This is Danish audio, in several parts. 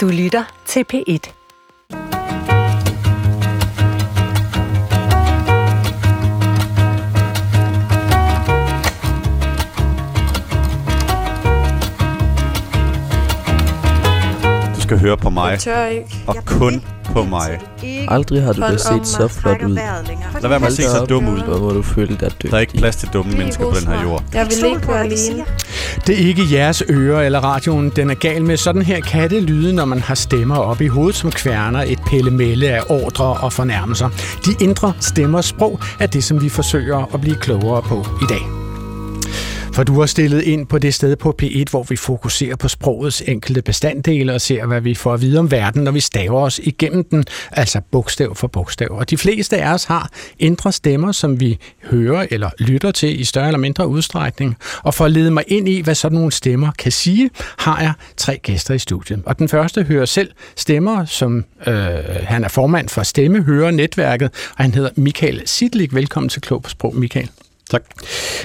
Du lytter til P1. Skal høre på mig, Jeg tør ikke. og kun på mig. Aldrig har du da set så flot ud. Lad være med at se så dum ud. Hvor må du føle dig dygtig. Der er ikke plads til dumme mennesker på den her jord. Jeg vil ikke være alene. Det er ikke jeres ører eller radioen, den er gal med. Sådan her kan det lyde, når man har stemmer op i hovedet, som kværner et pællemælde af ordre og fornærmelser. De indre stemmers sprog er det, som vi forsøger at blive klogere på i dag. For du har stillet ind på det sted på P1, hvor vi fokuserer på sprogets enkelte bestanddele og ser, hvad vi får at vide om verden, når vi staver os igennem den, altså bogstav for bogstav. Og de fleste af os har indre stemmer, som vi hører eller lytter til i større eller mindre udstrækning. Og for at lede mig ind i, hvad sådan nogle stemmer kan sige, har jeg tre gæster i studiet. Og den første hører selv stemmer, som øh, han er formand for Stemmehøre-netværket, og han hedder Michael Sidlik. Velkommen til Klog på Sprog, Michael. Tak.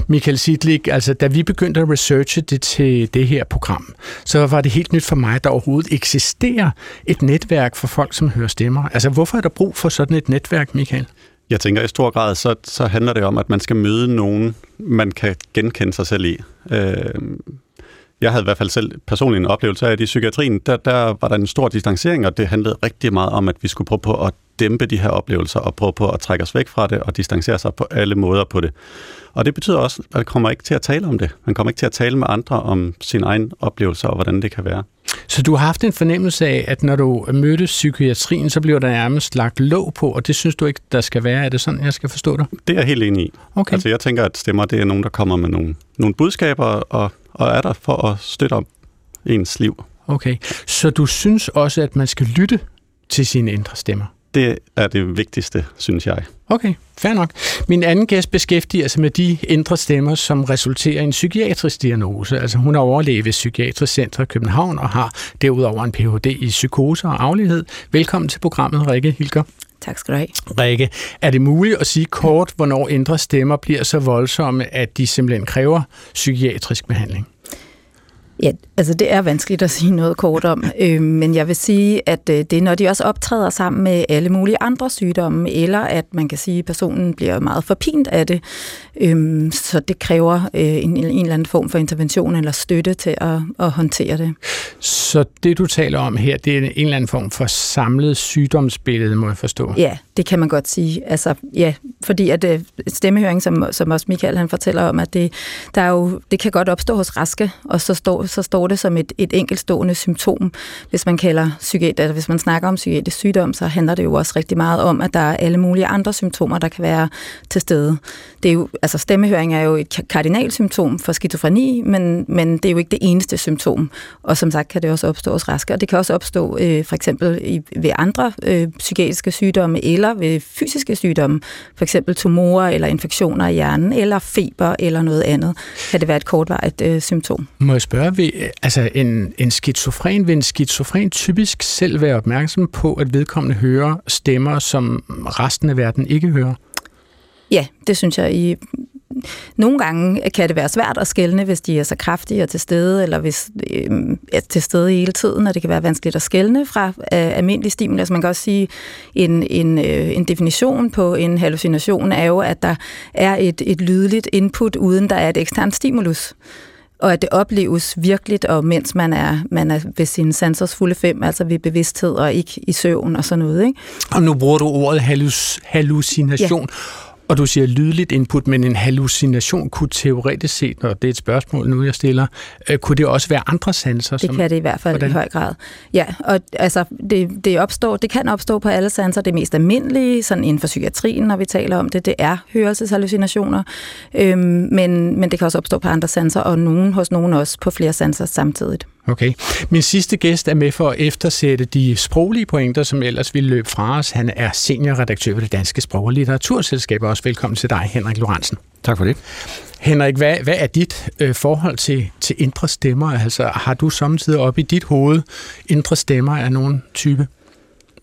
Michael Sidlik, altså da vi begyndte at researche det til det her program, så var det helt nyt for mig, at der overhovedet eksisterer et netværk for folk, som hører stemmer. Altså hvorfor er der brug for sådan et netværk, Michael? Jeg tænker, i stor grad, så, så handler det om, at man skal møde nogen, man kan genkende sig selv i. Øh, jeg havde i hvert fald selv personligt en oplevelse af, at i psykiatrien, der, der var der en stor distancering, og det handlede rigtig meget om, at vi skulle prøve på at dæmpe de her oplevelser, og prøve på at trække os væk fra det, og distancere sig på alle måder på det. Og det betyder også, at man kommer ikke til at tale om det. Man kommer ikke til at tale med andre om sin egen oplevelser, og hvordan det kan være. Så du har haft en fornemmelse af, at når du mødte psykiatrien, så bliver der nærmest lagt låg på, og det synes du ikke, der skal være. Er det sådan, jeg skal forstå dig? Det er jeg helt enig i. Okay. Altså jeg tænker, at stemmer, det er nogen, der kommer med nogle, nogle budskaber, og, og er der for at støtte op ens liv. Okay. Så du synes også, at man skal lytte til sine indre stemmer? Det er det vigtigste, synes jeg. Okay, fair nok. Min anden gæst beskæftiger sig med de indre stemmer, som resulterer i en psykiatrisk diagnose. Altså hun er overlæge ved Psykiatrisk Center i København og har derudover en Ph.D. i psykose og aflighed. Velkommen til programmet, Rikke Hilger. Tak skal du have. Rikke, er det muligt at sige kort, hvornår indre stemmer bliver så voldsomme, at de simpelthen kræver psykiatrisk behandling? Ja, altså det er vanskeligt at sige noget kort om, øh, men jeg vil sige, at øh, det er, når de også optræder sammen med alle mulige andre sygdomme, eller at man kan sige, at personen bliver meget forpint af det, øh, så det kræver øh, en, en eller anden form for intervention eller støtte til at, at håndtere det. Så det, du taler om her, det er en eller anden form for samlet sygdomsbillede, må jeg forstå? Ja, det kan man godt sige. Altså, ja, fordi at øh, stemmehøring, som, som også Michael han fortæller om, at det, der er jo, det kan godt opstå hos raske, og så står, så står det som et, et enkeltstående symptom. Hvis man kalder psykiat, altså hvis man snakker om psykiatrisk sygdom, så handler det jo også rigtig meget om, at der er alle mulige andre symptomer, der kan være til stede. Det er jo, altså stemmehøring er jo et kardinalsymptom for skizofreni, men, men det er jo ikke det eneste symptom. Og som sagt kan det også opstå hos raske, og det kan også opstå øh, for eksempel i, ved andre øh, psykiatriske sygdomme eller ved fysiske sygdomme, for eksempel tumorer eller infektioner i hjernen, eller feber eller noget andet, kan det være et kortvarigt øh, symptom. Må jeg spørge, vil, altså en, en skizofren, vil en skizofren typisk selv være opmærksom på, at vedkommende hører stemmer, som resten af verden ikke hører? Ja, det synes jeg i nogle gange kan det være svært at skelne, hvis de er så kraftige og til stede, eller hvis øh, er til stede hele tiden, og det kan være vanskeligt at skelne fra øh, almindelig stimuli. Altså man kan også sige, en, en, øh, en definition på en hallucination er jo, at der er et, et lydligt input, uden der er et eksternt stimulus og at det opleves virkeligt, og mens man er, man er ved sin sensors fulde fem, altså ved bevidsthed og ikke i søvn og sådan noget. Ikke? Og nu bruger du ordet hallus, hallucination. Ja. Og du siger lydligt input, men en hallucination kunne teoretisk set, og det er et spørgsmål nu, jeg stiller, øh, kunne det også være andre sanser? Det som, kan det i hvert fald hvordan? i høj grad. Ja, og altså, det, det, opstår, det kan opstå på alle sanser. Det mest almindelige, sådan inden for psykiatrien, når vi taler om det, det er hørelseshallucinationer. Øhm, men, men det kan også opstå på andre sanser, og nogen hos nogen også på flere sanser samtidigt. Okay. Min sidste gæst er med for at eftersætte de sproglige pointer, som ellers ville løbe fra os. Han er seniorredaktør ved det Danske Sprog- og Litteraturselskab. Også velkommen til dig, Henrik Lorentzen. Tak for det. Henrik, hvad, hvad er dit øh, forhold til, til indre stemmer? Altså, har du samtidig op i dit hoved indre stemmer af nogen type?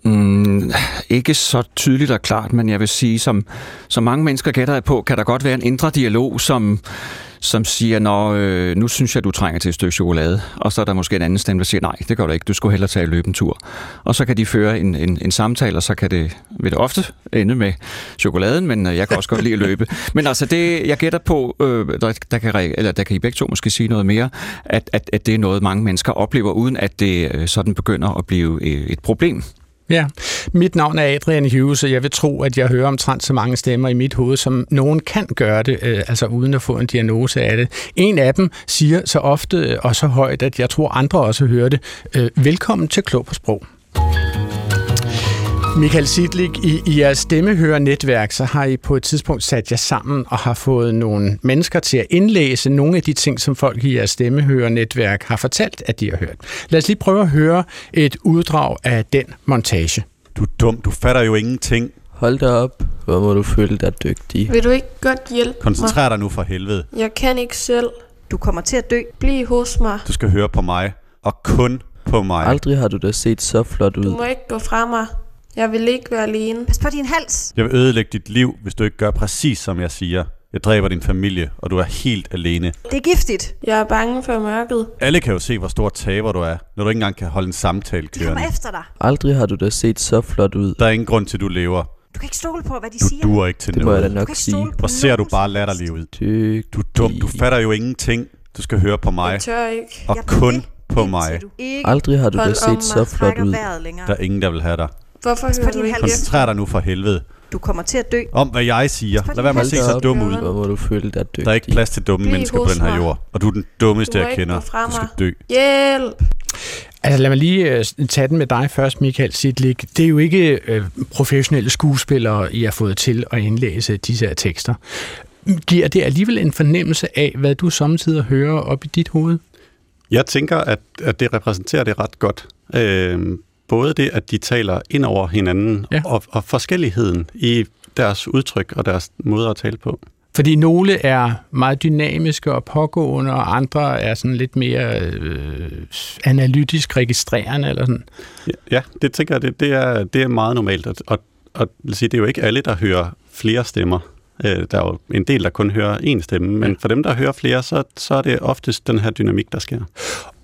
Mm, ikke så tydeligt og klart, men jeg vil sige, som, som mange mennesker gætter på, kan der godt være en indre dialog, som som siger, Nå, øh, nu synes jeg, du trænger til et stykke chokolade. Og så er der måske en anden stemme, der siger, nej, det gør du ikke, du skulle hellere tage løbe en tur. Og så kan de føre en, en, en samtale, og så kan det, vil det ofte ende med chokoladen, men øh, jeg kan også godt lide at løbe. Men altså, det, jeg gætter på, øh, der, der, kan, eller der kan I begge to måske sige noget mere, at, at, at det er noget, mange mennesker oplever, uden at det øh, sådan begynder at blive øh, et problem. Ja, mit navn er Adrian Hughes, og jeg vil tro, at jeg hører omtrent så mange stemmer i mit hoved, som nogen kan gøre det, øh, altså uden at få en diagnose af det. En af dem siger så ofte øh, og så højt, at jeg tror andre også hører det. Øh, velkommen til Klog på Sprog. Michael Sidlik, i, i jeres stemmehørenetværk, så har I på et tidspunkt sat jer sammen og har fået nogle mennesker til at indlæse nogle af de ting, som folk i jeres stemmehørenetværk har fortalt, at de har hørt. Lad os lige prøve at høre et uddrag af den montage. Du er dum, du fatter jo ingenting. Hold da op, hvor må du føle dig dygtig. Vil du ikke godt hjælpe Koncentrer dig nu for helvede. mig? Jeg kan ikke selv. Du kommer til at dø. Bliv hos mig. Du skal høre på mig, og kun på mig. Aldrig har du da set så flot Du ud. må ikke gå fra mig. Jeg vil ikke være alene. Pas på din hals. Jeg vil ødelægge dit liv, hvis du ikke gør præcis, som jeg siger. Jeg dræber din familie, og du er helt alene. Det er giftigt. Jeg er bange for mørket. Alle kan jo se, hvor stor taber du er, når du ikke engang kan holde en samtale De kommer kørende. efter dig. Aldrig har du da set så flot ud. Der er ingen grund til, at du lever. Du kan ikke stole på, hvad de Du siger. duer ikke til Det må jeg da noget. Du nok sige. Hvor ser du bare latterlig ud. Dygtig. Du er dum, du fatter jo ingenting. Du skal høre på mig, Jeg tør ikke. og Jeg kun på mig. Du ikke Aldrig har du da set så flot ud. Der er ingen, der vil have dig. Hvorfor hører du ikke? Koncentrer dig nu for helvede. Du kommer til at dø. Om hvad jeg siger. Lad være med at se så dum ud. Hvor må du føle dig dygtig. Der er ikke plads til dumme Bliv mennesker på den her mig. jord. Og du er den dummeste, Du jeg kender. Du skal dø. Hjælp! Altså lad mig lige øh, tage den med dig først, Michael Sidlik. Det er jo ikke øh, professionelle skuespillere, I har fået til at indlæse disse her tekster. Giver det alligevel en fornemmelse af, hvad du samtidig hører op i dit hoved? Jeg tænker, at, at det repræsenterer det ret godt. Øh, både det, at de taler ind over hinanden, Ja. og, og forskelligheden i deres udtryk og deres måde at tale på. Fordi nogle er meget dynamiske og pågående, og andre er sådan lidt mere øh, analytisk registrerende. Eller sådan. Ja, ja det tænker jeg, det, det, er, det er meget normalt. Og, og, og lad os sige, det er jo ikke alle, der hører flere stemmer. Øh, der er jo en del, der kun hører én stemme, men for dem, der hører flere, så, så er det oftest den her dynamik, der sker.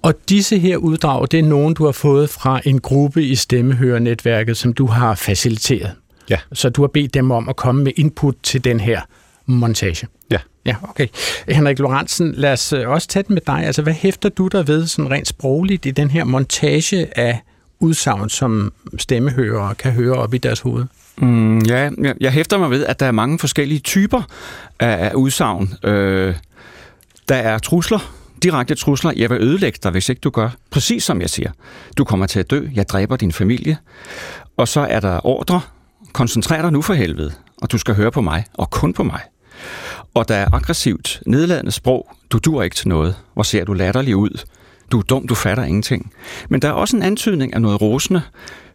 Og disse her uddrag, det er nogen, du har fået fra en gruppe i stemmehørenetværket, som du har faciliteret. Ja. Så du har bedt dem om at komme med input til den her montage. Ja. Ja, okay. Henrik Lorentzen, lad os øh, også tage den med dig. Altså, hvad hæfter du der ved sådan rent sprogligt i den her montage af udsagn, som stemmehørere kan høre op i deres hoved? Mm, ja, jeg, jeg hæfter mig ved, at der er mange forskellige typer af, af udsagn. Øh, der er trusler, direkte trusler. Jeg vil ødelægge dig, hvis ikke du gør præcis som jeg siger. Du kommer til at dø. Jeg dræber din familie. Og så er der ordre. Koncentrer dig nu for helvede, og du skal høre på mig, og kun på mig. Og der er aggressivt, nedladende sprog. Du dur ikke til noget. Hvor ser du latterlig ud? Du er dum, du fatter ingenting. Men der er også en antydning af noget rosende,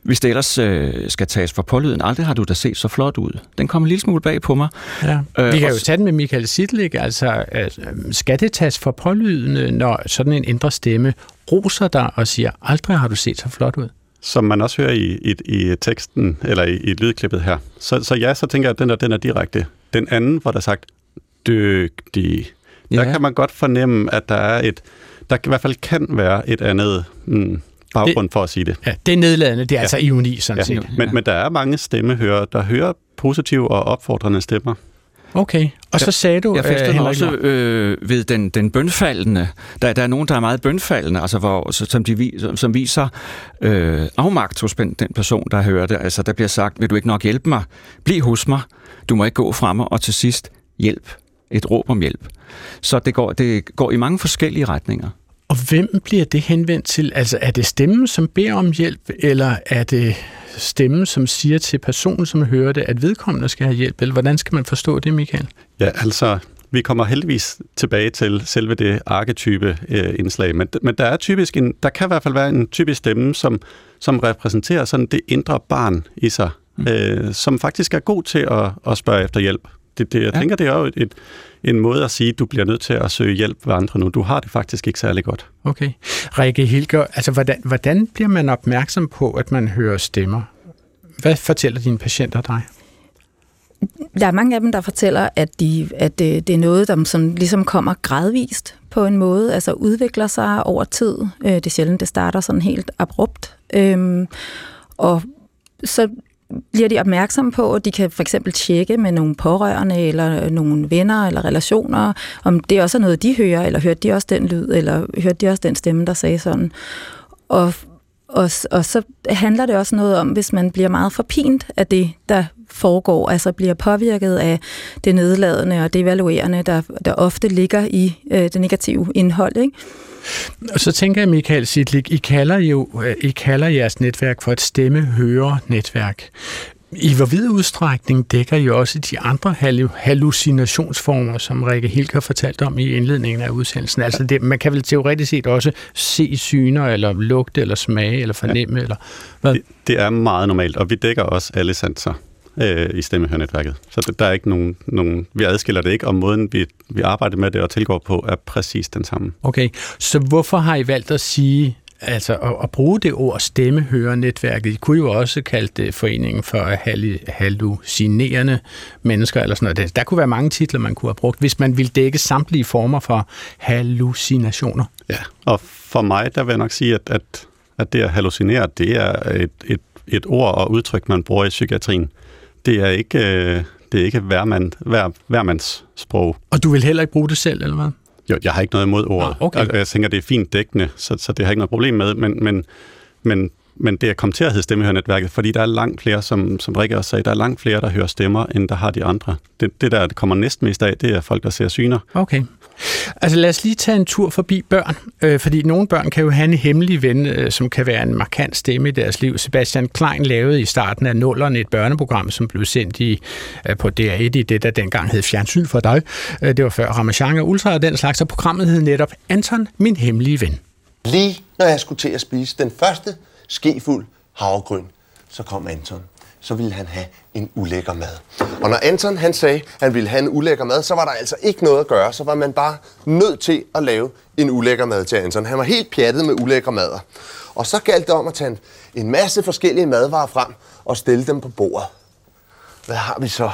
hvis det ellers øh, skal tages for pålyden. Aldrig har du da set så flot ud. Den kommer en lille smule bag på mig. Ja. Øh, Vi kan jo tage den med Michael Sidlik. Altså, altså, skal det tages for pålydende, når sådan en indre stemme roser dig og siger, aldrig har du set så flot ud? Som man også hører i, i, i teksten, eller i, i lydklippet her. Så, så ja, så tænker jeg, at den der, den er direkte. Den anden, hvor der er sagt, dygtig. Der Ja. kan man godt fornemme, at der er et, der i hvert fald kan være et andet mm, baggrund for at sige det. Ja, det er nedladende. Det er ja. Ja. altså ironi, sådan Ja. set. Men, men der er mange stemmehører, der hører positive og opfordrende stemmer. Okay. Og så sagde du, Jeg fæster øh, også øh, ved den, den bønfaldende. Der, der er nogen, der er meget bønfaldende, altså hvor, som, de, som, som viser øh, afmagt hos den den person, der hører det. Altså der bliver sagt, vil du ikke nok hjælpe mig? Bliv hos mig. Du må ikke gå fra mig. Og til sidst, hjælp. Et råb om hjælp. Så det går, det går i mange forskellige retninger. Og hvem bliver det henvendt til? Altså, er det stemmen, som beder om hjælp, eller er det stemmen, som siger til personen, som hører det, at vedkommende skal have hjælp? Eller hvordan skal man forstå det, Michael? Ja, altså, vi kommer heldigvis tilbage til selve det arketype øh, indslag, men, men der er typisk en, der kan i hvert fald være en typisk stemme, som, som repræsenterer sådan det indre barn i sig, mm. øh, som faktisk er god til at, at spørge efter hjælp. Det, det, jeg Ja. tænker, det er jo et, et, en måde at sige, at du bliver nødt til at søge hjælp ved andre nu. Du har det faktisk ikke særlig godt. Okay. Rikke Hilger, altså, hvordan, hvordan bliver man opmærksom på, at man hører stemmer? Hvad fortæller dine patienter dig? der er mange af dem, der fortæller, at, de, at det, det er noget, der sådan ligesom kommer gradvist på en måde, altså udvikler sig over tid. Øh, det er sjældent, det starter sådan helt abrupt. Øhm, og så bliver de opmærksomme på, at de kan for eksempel tjekke med nogle pårørende eller nogle venner eller relationer, om det også er noget, de hører, eller hørte de også den lyd, eller hørte de også den stemme, der sagde sådan. Og, og, og så handler det også noget om, hvis man bliver meget forpint af det, der foregår, altså bliver påvirket af det nedladende og det evaluerende, der, der ofte ligger i øh, det negative indhold. Ikke? Og så tænker jeg, Michael Sidlik, I kalder jo øh, I kalder jeres netværk for et stemme-høre-netværk. I hvor vid udstrækning dækker I også de andre hallucinationsformer, som Rikke Hilker fortalt om i indledningen af udsendelsen? Altså det, man kan vel teoretisk set også se syner, eller lugte, eller smage, eller fornemme, ja. eller hvad? Det, det er meget normalt, og vi dækker også alle sanser øh, i stemmehørnetværket. Så der er ikke nogen, nogen, vi adskiller det ikke, og måden vi, vi arbejder med det og tilgår på er præcis den samme. Okay, så hvorfor har I valgt at sige, altså at, at bruge det ord stemmehørenetværket? I kunne jo også kalde det foreningen for hallucinerende mennesker, eller sådan noget. Der kunne være mange titler, man kunne have brugt, hvis man ville dække samtlige former for hallucinationer. Ja, og for mig, der vil jeg nok sige, at, at, at det at hallucinere, det er et, et, et ord og udtryk, man bruger i psykiatrien det er ikke, øh, det er ikke hvermand, hver, hvermands sprog. Og du vil heller ikke bruge det selv, eller hvad? Jo, jeg har ikke noget imod ordet. Ah, okay. Og jeg tænker, det er fint dækkende, så, så det har jeg ikke noget problem med, men, men, men, men det er kommet til at hedde Stemmehørnetværket, fordi der er langt flere, som, som Rikke også sagde, der er langt flere, der hører stemmer, end der har de andre. Det, det der, kommer næsten mest af, det er folk, der ser syner. Okay. Altså lad os lige tage en tur forbi børn, øh, fordi nogle børn kan jo have en hemmelig ven, øh, som kan være en markant stemme i deres liv. Sebastian Klein lavede i starten af nullerne et børneprogram, som blev sendt i, øh, på DR1 i det, der dengang hed Fjernsyn for dig. Øh, det var før Ramachan og Ultra og den slags, og programmet hed netop Anton, min hemmelige ven. Lige når jeg skulle til at spise den første skefuld havregryn, så kom Anton så ville han have en ulækker mad. Og når Anton han sagde, at han ville have en ulækker mad, så var der altså ikke noget at gøre. Så var man bare nødt til at lave en ulækker mad til Anton. Han var helt pjattet med ulækker mader. Og så galt det om at tage en masse forskellige madvarer frem og stille dem på bordet. Hvad har vi så?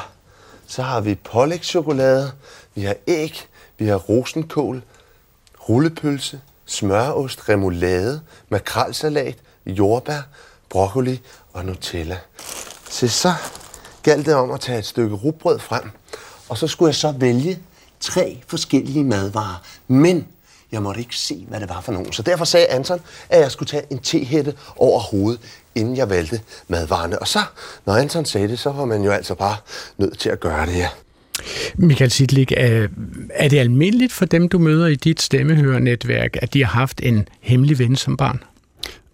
Så har vi pålægschokolade, vi har æg, vi har rosenkål, rullepølse, smørost, remoulade, makrelsalat, jordbær, broccoli og Nutella. Så så galt det om at tage et stykke rugbrød frem, og så skulle jeg så vælge tre forskellige madvarer. Men jeg måtte ikke se, hvad det var for nogen. Så derfor sagde Anton, at jeg skulle tage en tehætte over hovedet, inden jeg valgte madvarerne. Og så, når Anton sagde det, så var man jo altså bare nødt til at gøre det, ja. Michael Sidlik, øh, er, det almindeligt for dem, du møder i dit stemmehørnetværk, at de har haft en hemmelig ven som barn?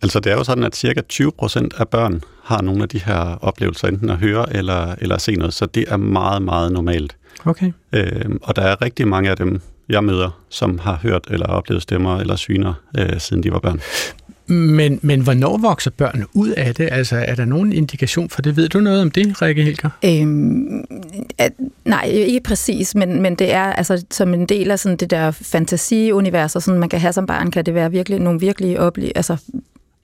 Altså det er jo sådan, at cirka 20 procent af børn har nogle af de her oplevelser, enten at høre eller, eller se noget, så det er meget, meget normalt. Okay. Øh, og der er rigtig mange af dem, jeg møder, som har hørt eller oplevet stemmer eller syner, øh, siden de var børn. Men, men hvornår vokser børn ud af det? Altså, er der nogen indikation for det? Ved du noget om det, Rikke Hilker? Øhm, at, nej, ikke præcis, men, men det er altså som en del af sådan det der fantasiunivers, sådan man kan have som barn, kan det være virkelig nogle virkelige ople- altså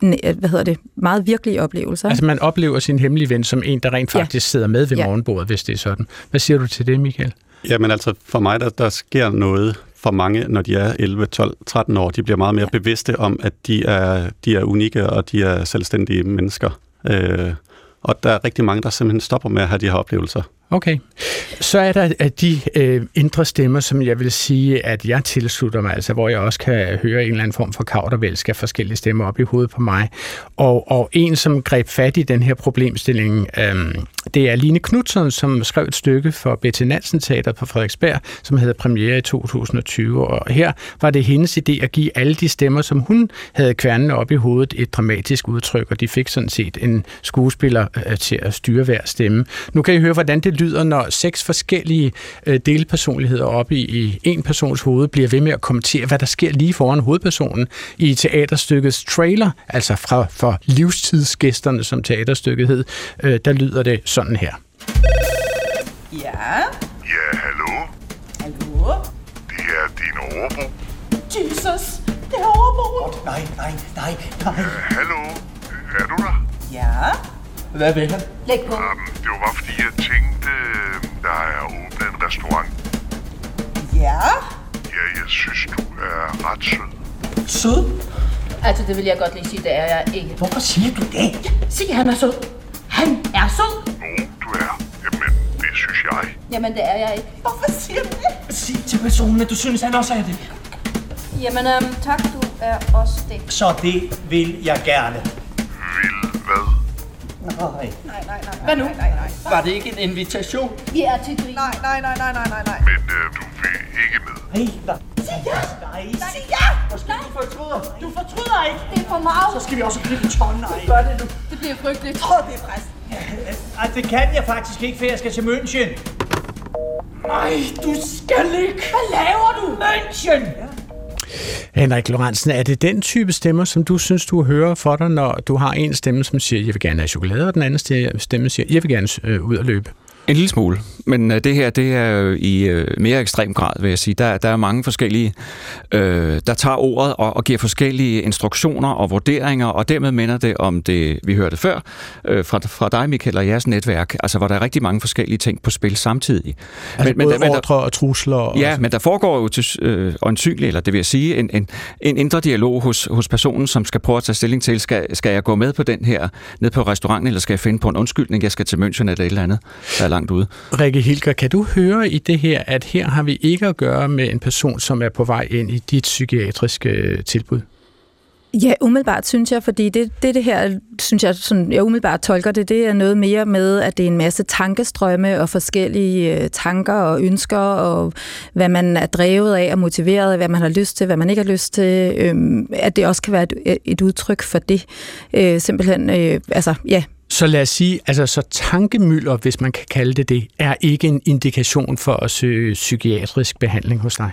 hvad hedder det, meget virkelige oplevelser. Altså man oplever sin hemmelige ven som en, der rent faktisk ja. sidder med ved ja. morgenbordet, hvis det er sådan. Hvad siger du til det, Michael? Jamen altså, for mig, der, der sker noget for mange, når de er 11, 12, 13 år. De bliver meget mere ja. bevidste om, at de er, de er unikke, og de er selvstændige mennesker. Øh, og der er rigtig mange, der simpelthen stopper med at have de her oplevelser. Okay. Så er der de øh, indre stemmer, som jeg vil sige, at jeg tilslutter mig, altså hvor jeg også kan høre en eller anden form for kaudervælsk af forskellige stemmer op i hovedet på mig. Og, og en, som greb fat i den her problemstilling, øh, det er Line Knudsen, som skrev et stykke for Betty Nansen Teater på Frederiksberg, som havde premiere i 2020. Og her var det hendes idé at give alle de stemmer, som hun havde kværnene op i hovedet, et dramatisk udtryk, og de fik sådan set en skuespiller øh, til at styre hver stemme. Nu kan I høre, hvordan det lyder, når seks forskellige øh, delpersonligheder oppe i, i en persons hoved bliver ved med at kommentere, hvad der sker lige foran hovedpersonen i teaterstykkets trailer, altså fra for livstidsgæsterne, som teaterstykket hed, øh, der lyder det sådan her. Ja? Ja, hallo? Hallo? Det er din overbo. Jesus, det er overbo. Nej, nej, nej, nej. Ja, hallo? Er du der? Ja? Hvad vil han? Læg på. Det var bare fordi, jeg tænkte, øh, der er åbnet en restaurant. Ja? Ja, jeg synes, du er ret sød. Sød? Altså, det vil jeg godt lige sige, det er jeg ikke. Hvorfor siger du det? Sig, han er sød. Han er sød. Jo, du er. Jamen, det synes jeg. Jamen, det er jeg ikke. Hvorfor siger du det? Sig til personen, at du synes, han også er det. Jamen, øhm, tak, du er også det. Så det vil jeg gerne. Vil hvad? Nej. Nej, nej, nej. Hvad nu? Nej, nej, nej. Var det ikke en invitation? Vi er til grin. Nej, nej, nej, nej, nej, nej, nej. Men øh, du vil ikke med. Nej, nej. Sig ja! Nej, Sig ja! Måske du fortryder. Du fortryder ikke. Det er for meget. Så skal vi også gribe tånden. Nej. Gør det nu. Det bliver frygteligt. Åh, det er præst. Ej, det kan jeg faktisk ikke, for jeg skal til München. Nej, du skal ikke. Hvad laver du? München! Henrik Lorentzen, er det den type stemmer, som du synes, du hører for dig, når du har en stemme, som siger, jeg vil gerne have chokolade, og den anden stemme siger, jeg vil gerne øh, ud og løbe? En lille smule, men øh, det her det er i øh, mere ekstrem grad, vil jeg sige. Der, der er mange forskellige, øh, der tager ordet og, og giver forskellige instruktioner og vurderinger, og dermed minder det om det, vi hørte før, øh, fra, fra dig, Michael, og jeres netværk, altså hvor der er rigtig mange forskellige ting på spil samtidig. Altså men, både men, ordre og trusler? Og ja, men der foregår jo til, øh, øjensynligt, eller det vil jeg sige, en, en, en indre dialog hos, hos personen, som skal prøve at tage stilling til, skal, skal jeg gå med på den her, ned på restauranten, eller skal jeg finde på en undskyldning, jeg skal til München eller et eller andet, der langt ude. Rikke Hilger, kan du høre i det her, at her har vi ikke at gøre med en person, som er på vej ind i dit psykiatriske øh, tilbud? Ja, umiddelbart synes jeg, fordi det, det, det her, synes jeg, sådan, jeg umiddelbart tolker det, det er noget mere med, at det er en masse tankestrømme og forskellige øh, tanker og ønsker, og hvad man er drevet af og motiveret af, hvad man har lyst til, hvad man ikke har lyst til, øh, at det også kan være et, et udtryk for det. Øh, simpelthen, øh, altså, ja, så lad os sige, altså så tankemylder, hvis man kan kalde det det, er ikke en indikation for at søge psykiatrisk behandling hos dig?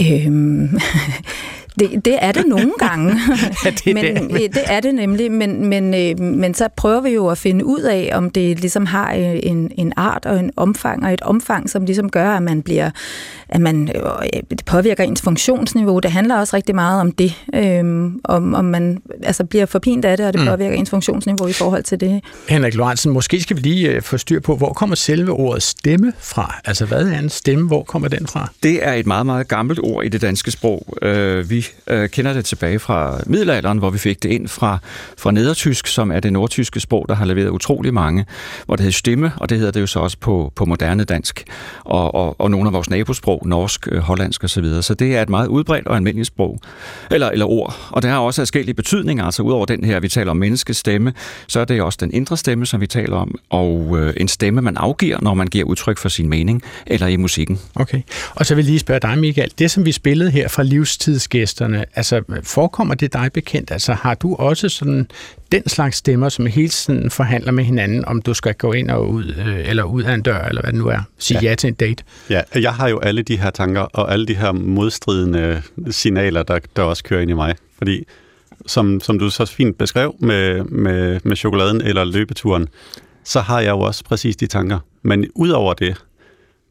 Øhm, det, det er det nogle gange. ja, det, men, det, men det er det nemlig, men, men, øh, men så prøver vi jo at finde ud af, om det ligesom har øh, en, en art og en omfang, og et omfang, som ligesom gør, at man bliver, at man, øh, det påvirker ens funktionsniveau. Det handler også rigtig meget om det, øh, om, om man altså bliver forpint af det, og det påvirker mm. ens funktionsniveau i forhold til det. Henrik Lorentzen, måske skal vi lige få styr på, hvor kommer selve ordet stemme fra? Altså, hvad er en stemme? Hvor kommer den fra? Det er et meget, meget gammelt ord i det danske sprog. Vi øh, kender det tilbage fra middelalderen, hvor vi fik det ind fra, fra nedertysk, som er det nordtyske sprog, der har leveret utrolig mange, hvor det hedder stemme, og det hedder det jo så også på, på moderne dansk, og, og, og nogle af vores nabosprog, norsk, øh, hollandsk osv. Så, videre. så det er et meget udbredt og almindeligt sprog, eller, eller ord, og det har også forskellige betydninger, altså udover den her, vi taler om menneskestemme, så er det også den indre stemme, som vi taler om, og øh, en stemme, man afgiver, når man giver udtryk for sin mening, eller i musikken. Okay, og så vil jeg lige spørge dig, Michael, det som vi spillede her fra livstidsgæsterne, altså forekommer det dig bekendt? Altså har du også sådan den slags stemmer, som hele tiden forhandler med hinanden, om du skal gå ind og ud, øh, eller ud af en dør, eller hvad det nu er, sige ja, ja til en date? Ja, jeg har jo alle de her tanker, og alle de her modstridende signaler, der, der også kører ind i mig. Fordi, som, som du så fint beskrev med, med, med chokoladen eller løbeturen, så har jeg jo også præcis de tanker. Men udover det,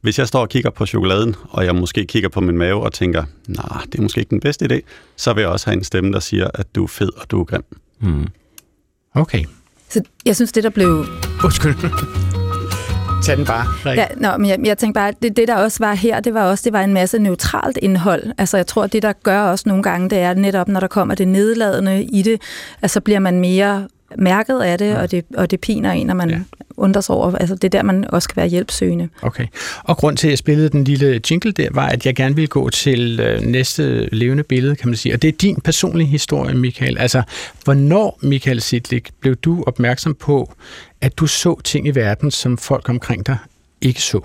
hvis jeg står og kigger på chokoladen, og jeg måske kigger på min mave og tænker, nej, nah, det er måske ikke den bedste idé, så vil jeg også have en stemme, der siger, at du er fed og du er grim. Hmm. Okay. Så jeg synes, det der blev... Undskyld. Tag den bare. Ja, nå, men jeg, jeg tænker bare, det, det der også var her, det var også det var en masse neutralt indhold. Altså jeg tror, det der gør også nogle gange, det er netop, når der kommer det nedladende i det, altså så bliver man mere mærket af det, og det, og det piner en, når man ja. undrer sig over. Altså, det er der, man også kan være hjælpsøgende. Okay. Og grund til, at jeg spillede den lille jingle der, var, at jeg gerne ville gå til øh, næste levende billede, kan man sige. Og det er din personlige historie, Michael. Altså, hvornår, Michael Sidlik, blev du opmærksom på, at du så ting i verden, som folk omkring dig ikke så?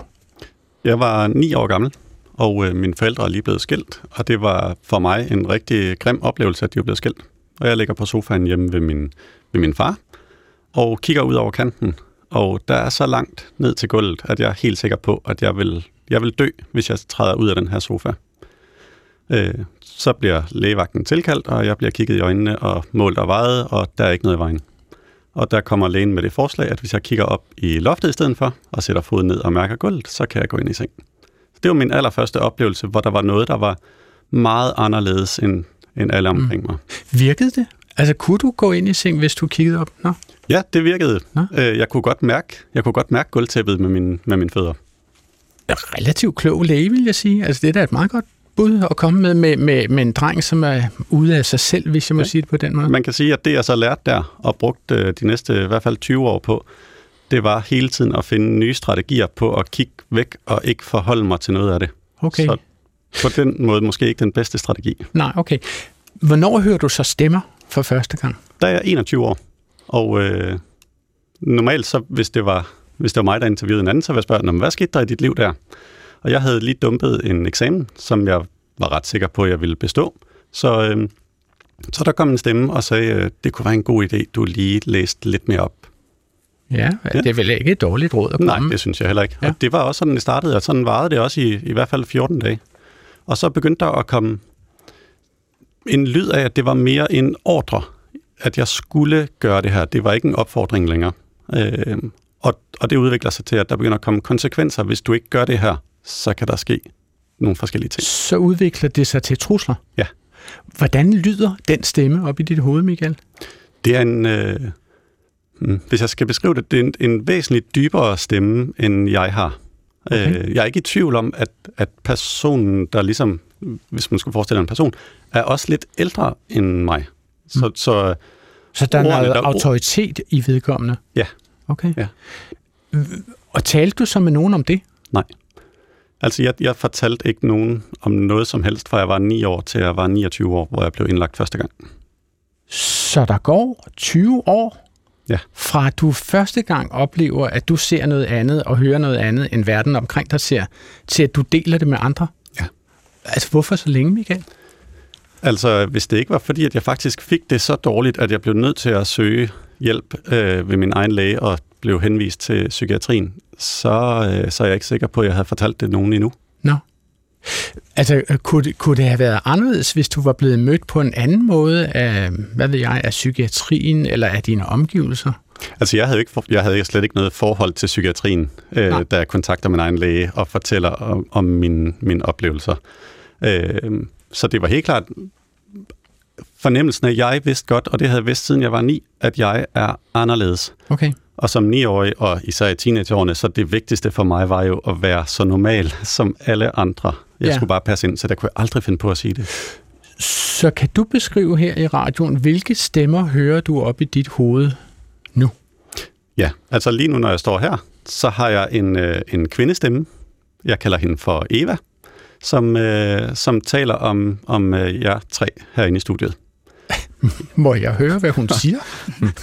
Jeg var ni år gammel, og øh, mine forældre er lige blevet skilt, og det var for mig en rigtig grim oplevelse, at de var blevet skilt. Og jeg ligger på sofaen hjemme ved min ved min far, og kigger ud over kanten, og der er så langt ned til gulvet, at jeg er helt sikker på, at jeg vil, jeg vil dø, hvis jeg træder ud af den her sofa. Øh, så bliver lægevagten tilkaldt, og jeg bliver kigget i øjnene og målt og vejet, og der er ikke noget i vejen. Og der kommer lægen med det forslag, at hvis jeg kigger op i loftet i stedet for, og sætter foden ned og mærker gulvet, så kan jeg gå ind i seng. Det var min allerførste oplevelse, hvor der var noget, der var meget anderledes end, end alle omkring mig. Mm. Virkede det? Altså, kunne du gå ind i seng, hvis du kiggede op? Nå. Ja, det virkede. Nå. Øh, jeg kunne godt mærke, jeg kunne godt mærke gulvtæppet med, min, med mine fødder. Relativt klog læge, vil jeg sige. Altså, det er da et meget godt bud at komme med, med, med, med en dreng, som er ude af sig selv, hvis jeg må ja. sige det på den måde. Man kan sige, at det jeg så lærte der, og brugt øh, de næste i hvert fald 20 år på, det var hele tiden at finde nye strategier på at kigge væk og ikke forholde mig til noget af det. Okay. Så på den måde måske ikke den bedste strategi. Nej, okay. Hvornår hører du så stemmer for første gang? Der er jeg 21 år, og øh, normalt så, hvis det var hvis det var mig, der interviewede en anden, så ville jeg spørge, "Nå, men hvad skete der i dit liv der? Og jeg havde lige dumpet en eksamen, som jeg var ret sikker på, at jeg ville bestå. Så, øh, så der kom en stemme og sagde, øh, det kunne være en god idé, du lige læste lidt mere op. Ja, ja. det er vel ikke et dårligt råd at komme. Nej, det synes jeg heller ikke. Ja. Og det var også sådan, det startede, og sådan varede det også i, i hvert fald 14 dage. Og så begyndte der at komme en lyd af, at det var mere en ordre, at jeg skulle gøre det her. Det var ikke en opfordring længere. Øh, og, og det udvikler sig til, at der begynder at komme konsekvenser. Hvis du ikke gør det her, så kan der ske nogle forskellige ting. Så udvikler det sig til trusler? Ja. Hvordan lyder den stemme op i dit hoved, Michael? Det er en... Øh, hmm, hvis jeg skal beskrive det, det er en, en væsentligt dybere stemme, end jeg har. Okay. Øh, jeg er ikke i tvivl om, at, at personen, der ligesom, hvis man skulle forestille en person, er også lidt ældre end mig. Så, mm. så, Så der er noget der- autoritet i vedkommende? Ja. Okay. Ja. Og talte du så med nogen om det? Nej. Altså, jeg, jeg fortalte ikke nogen om noget som helst, fra jeg var 9 år til jeg var 29 år, hvor jeg blev indlagt første gang. Så der går 20 år Ja. fra at du første gang oplever, at du ser noget andet og hører noget andet, end verden omkring dig ser, til at du deler det med andre? Altså, hvorfor så længe, Michael? Altså, hvis det ikke var fordi, at jeg faktisk fik det så dårligt, at jeg blev nødt til at søge hjælp øh, ved min egen læge og blev henvist til psykiatrien, så, øh, så er jeg ikke sikker på, at jeg havde fortalt det nogen endnu. Nå. Altså, øh, kunne det, kunne det have været anderledes, hvis du var blevet mødt på en anden måde af, hvad ved jeg, af psykiatrien eller af dine omgivelser? Altså, jeg havde, ikke, jeg havde slet ikke noget forhold til psykiatrien, øh, Nej. da jeg kontakter min egen læge og fortæller om, om mine, mine oplevelser. Øh, så det var helt klart fornemmelsen af, at jeg vidste godt, og det havde jeg vidst siden jeg var ni, at jeg er anderledes. Okay. Og som niårig, og især i teenageårene, så det vigtigste for mig var jo at være så normal som alle andre. Jeg Ja. skulle bare passe ind, så der kunne jeg aldrig finde på at sige det. Så kan du beskrive her i radioen, hvilke stemmer hører du op i dit hoved? Ja, altså lige nu, når jeg står her, så har jeg en, øh, en kvindestemme. Jeg kalder hende for Eva, som, øh, som taler om, om øh, jer tre herinde i studiet. Må jeg høre, hvad hun siger?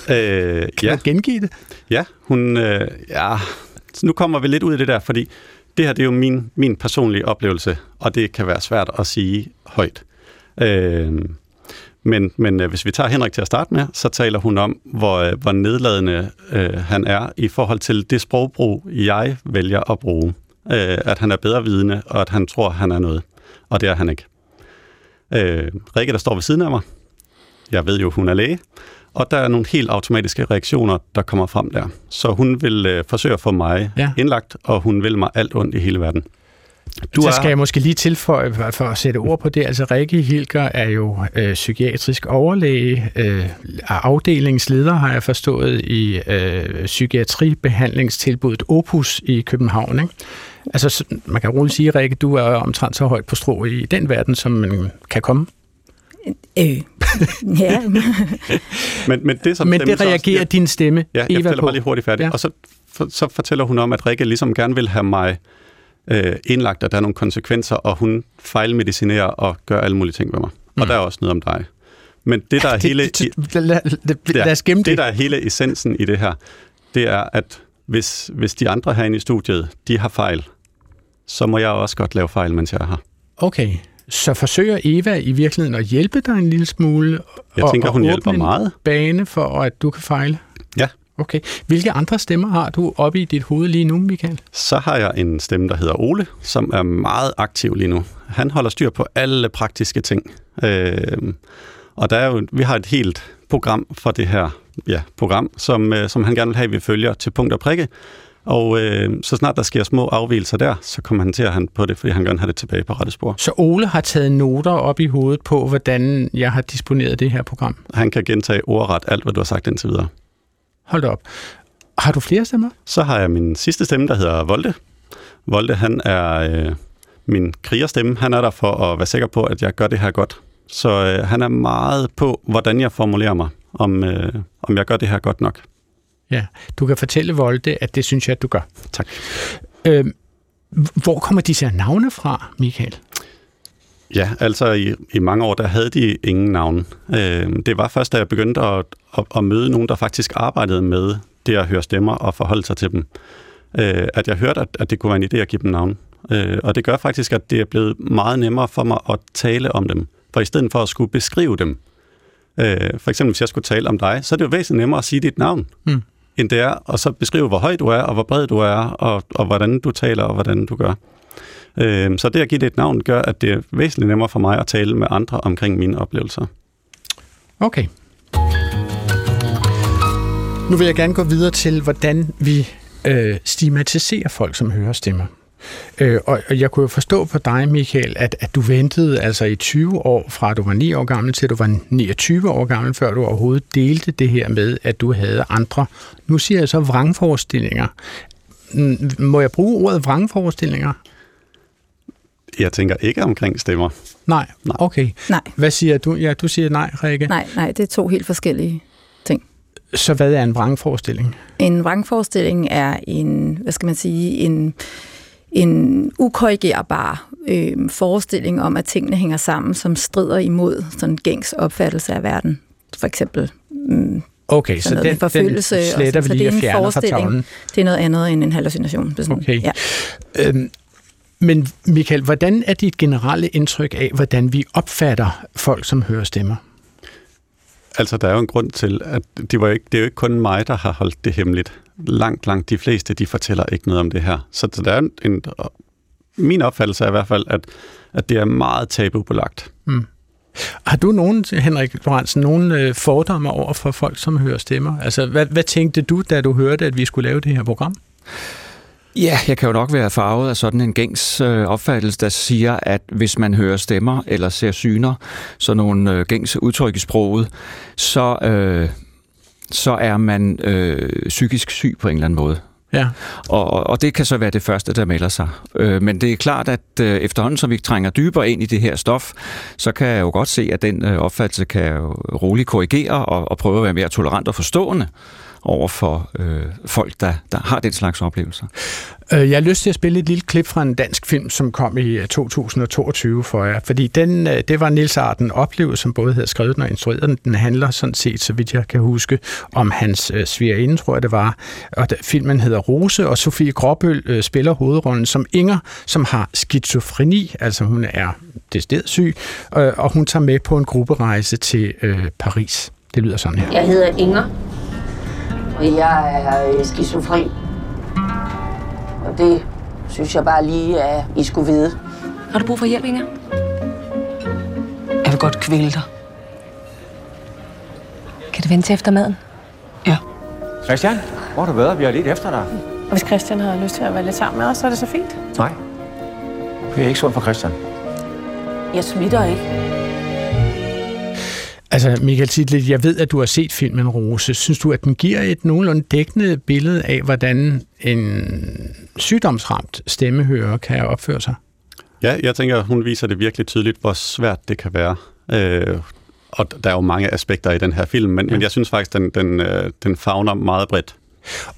øh, Kan ja. du gengive det? Ja, hun... Øh, ja, så nu kommer vi lidt ud af det der, fordi det her det er jo min, min personlige oplevelse, og det kan være svært at sige højt. Øh, men men øh, hvis vi tager Henrik til at starte med, så taler hun om, hvor, øh, hvor nedladende øh, han er i forhold til det sprogbrug, jeg vælger at bruge. Øh, at han er bedre vidende, og at han tror, han er noget. Og det er han ikke. Øh, Rikke, der står ved siden af mig, jeg ved jo, hun er læge, og der er nogle helt automatiske reaktioner, der kommer frem der. Så hun vil øh, forsøge at få mig Ja. ja. indlagt, og hun vil mig alt ondt i hele verden. Du så skal jeg måske lige tilføje, for- for at sætte ord på det. Altså, Rikke Hilger er jo øh, psykiatrisk overlæge, øh, er afdelingsleder, har jeg forstået, i øh, psykiatribehandlingstilbuddet Opus i København. Ikke? Altså, så- man kan roligt sige, Rikke, du er omtrent så højt på strå i den verden, som man kan komme. Øh, ja. Men, men det, som Men det så også reagerer siger- din stemme, Ja, jeg Eva, fortæller på. bare lige hurtigt færdigt. Ja. Og så, for, så fortæller hun om, at Rikke ligesom gerne vil have mig øh, indlagt, at der er nogle konsekvenser, og hun fejlmedicinerer og gør alle mulige ting ved mig. Mm. Og der er også noget om dig. Men det, der er hele... Det, det, lad, os gemme det. det, der er hele essensen i det her, det er, at hvis, hvis de andre herinde i studiet, de har fejl, så må jeg også godt lave fejl, mens jeg er her. Okay, så forsøger Eva i virkeligheden at hjælpe dig en lille smule? Jeg og, tænker, og hun åbne hjælper meget. bane for, at du kan fejle? Okay. Hvilke andre stemmer har du oppe i dit hoved lige nu, Michael? Så har jeg en stemme, der hedder Ole, som er meget aktiv lige nu. Han holder styr på alle praktiske ting. Øh, og der er jo, vi har et helt program for det her ja, program, som, øh, som han gerne vil have, at vi følger til punkt og prikke. Og øh, så snart der sker små afvielser der, så kommenterer han på det, fordi han gerne have det tilbage på rette spor. Så Ole har taget noter op i hovedet på, hvordan jeg har disponeret det her program. Han kan gentage ordret alt, hvad du har sagt indtil videre. Hold op. Har du flere stemmer? Så har jeg min sidste stemme, der hedder Volde. Volde, han er øh, min krigerstemme. Han er der for at være sikker på, at jeg gør det her godt. Så øh, han er meget på, hvordan jeg formulerer mig, om, øh, om jeg gør det her godt nok. Ja, du kan fortælle Volde, at det synes jeg, at du gør. Tak. Øh, hvor kommer disse her navne fra, Michael? Ja, altså i, i mange år, der havde de ingen navn. Øh, det var først, da jeg begyndte at, at, at møde nogen, der faktisk arbejdede med det at høre stemmer og forholde sig til dem, øh, at jeg hørte, at, at det kunne være en idé at give dem navn. Øh, og det gør faktisk, at det er blevet meget nemmere for mig at tale om dem. For i stedet for at skulle beskrive dem, øh, for eksempel hvis jeg skulle tale om dig, så er det jo væsentligt nemmere at sige dit navn, Mm. end det er, og så beskrive, hvor høj du er, og hvor bred du er, og, og hvordan du taler, og hvordan du gør. Øh, så det at give det et navn, gør, at det er væsentligt nemmere for mig at tale med andre omkring mine oplevelser. Okay. Nu vil jeg gerne gå videre til, hvordan vi øh, stigmatiserer folk, som hører stemmer. Øh, og, og jeg kunne jo forstå på dig, Michael, at, at du ventede altså i 20 år, fra du var 9 år gammel til du var 29 år gammel, før du overhovedet delte det her med, at du havde andre. Nu siger jeg så vrangforestillinger. Må jeg bruge ordet vrangforestillinger? Jeg tænker ikke omkring stemmer. Nej, okay. Nej. Hvad siger du? Ja, du siger nej, Rikke. Nej, nej, det er to helt forskellige ting. Så hvad er en vrangforestilling? En vrangforestilling er en, hvad skal man sige, en, en ukorrigerbar øh, forestilling om, at tingene hænger sammen, som strider imod sådan gængs opfattelse af verden. For eksempel mm, Okay, så sådan noget den, forfølgelse. den og sletter sådan. vi så det lige er en fjerner fra forestilling. tavlen. Det er noget andet end en hallucination. Sådan, Okay. Ja. Øhm, men Michael, hvordan er dit generelle indtryk af, hvordan vi opfatter folk, som hører stemmer? Altså, der er jo en grund til, at det, var ikke, det er jo ikke kun mig, der har holdt det hemmeligt. Langt, langt de fleste, de fortæller ikke noget om det her. Så, der er en, en, min opfattelse er i hvert fald, at, at det er meget tabubelagt. Mm. Har du nogen, Henrik Lorentzen, nogen øh, fordomme over for folk, som hører stemmer? Altså, hvad, hvad tænkte du, da du hørte, at vi skulle lave det her program? Ja, jeg kan jo nok være farvet af sådan en gængs øh, opfattelse, der siger, at hvis man hører stemmer eller ser syner, så nogle øh, gængs udtryk i sproget, så, øh, så er man øh, psykisk syg på en eller anden måde. Ja. Og, og- og det kan så være det første, der melder sig. Øh, men det er klart, at øh, efterhånden, som vi trænger dybere ind i det her stof, så kan jeg jo godt se, at den øh, opfattelse kan jeg jo roligt korrigere og, og prøve at være mere tolerant og forstående over for øh, folk, der, der har den slags oplevelser. Øh, Jeg har lyst til at spille et lille klip fra en dansk film, som kom i øh, 2022 for jer. Fordi den, øh, det var Nils Arden Oplevet, som både havde skrevet den og instrueret den. Den handler sådan set, så vidt jeg kan huske, om hans øh, svigerinde, tror jeg det var. Og da, filmen hedder Rose, og Sofie Gråbøl øh, spiller hovedrollen som Inger, som har skizofreni, altså hun er decideret syg, øh, og hun tager med på en grupperejse til øh, Paris. Det lyder sådan her. Jeg hedder Inger, og jeg er skizofren. Og det synes jeg bare lige, at I skulle vide. Har du brug for hjælp, Inger? Jeg vil godt kvæle dig. Kan det vente til efter maden? Christian, hvor har du været? Vi har lidt efter dig. Og hvis Christian har lyst til at være lidt sammen med os, så er det så fint. Nej. Det er ikke sundt for Christian. Jeg smitter ikke. Altså, Michael Titlet, jeg ved, at du har set filmen Rose. Synes du, at den giver et nogenlunde dækkende billede af, hvordan en sygdomsramt stemmehører kan opføre sig? Ja, jeg tænker, at hun viser det virkelig tydeligt, hvor svært det kan være. Øh, og der er jo mange aspekter i den her film, men, ja. men jeg synes faktisk, den, den, øh, den fagner meget bredt.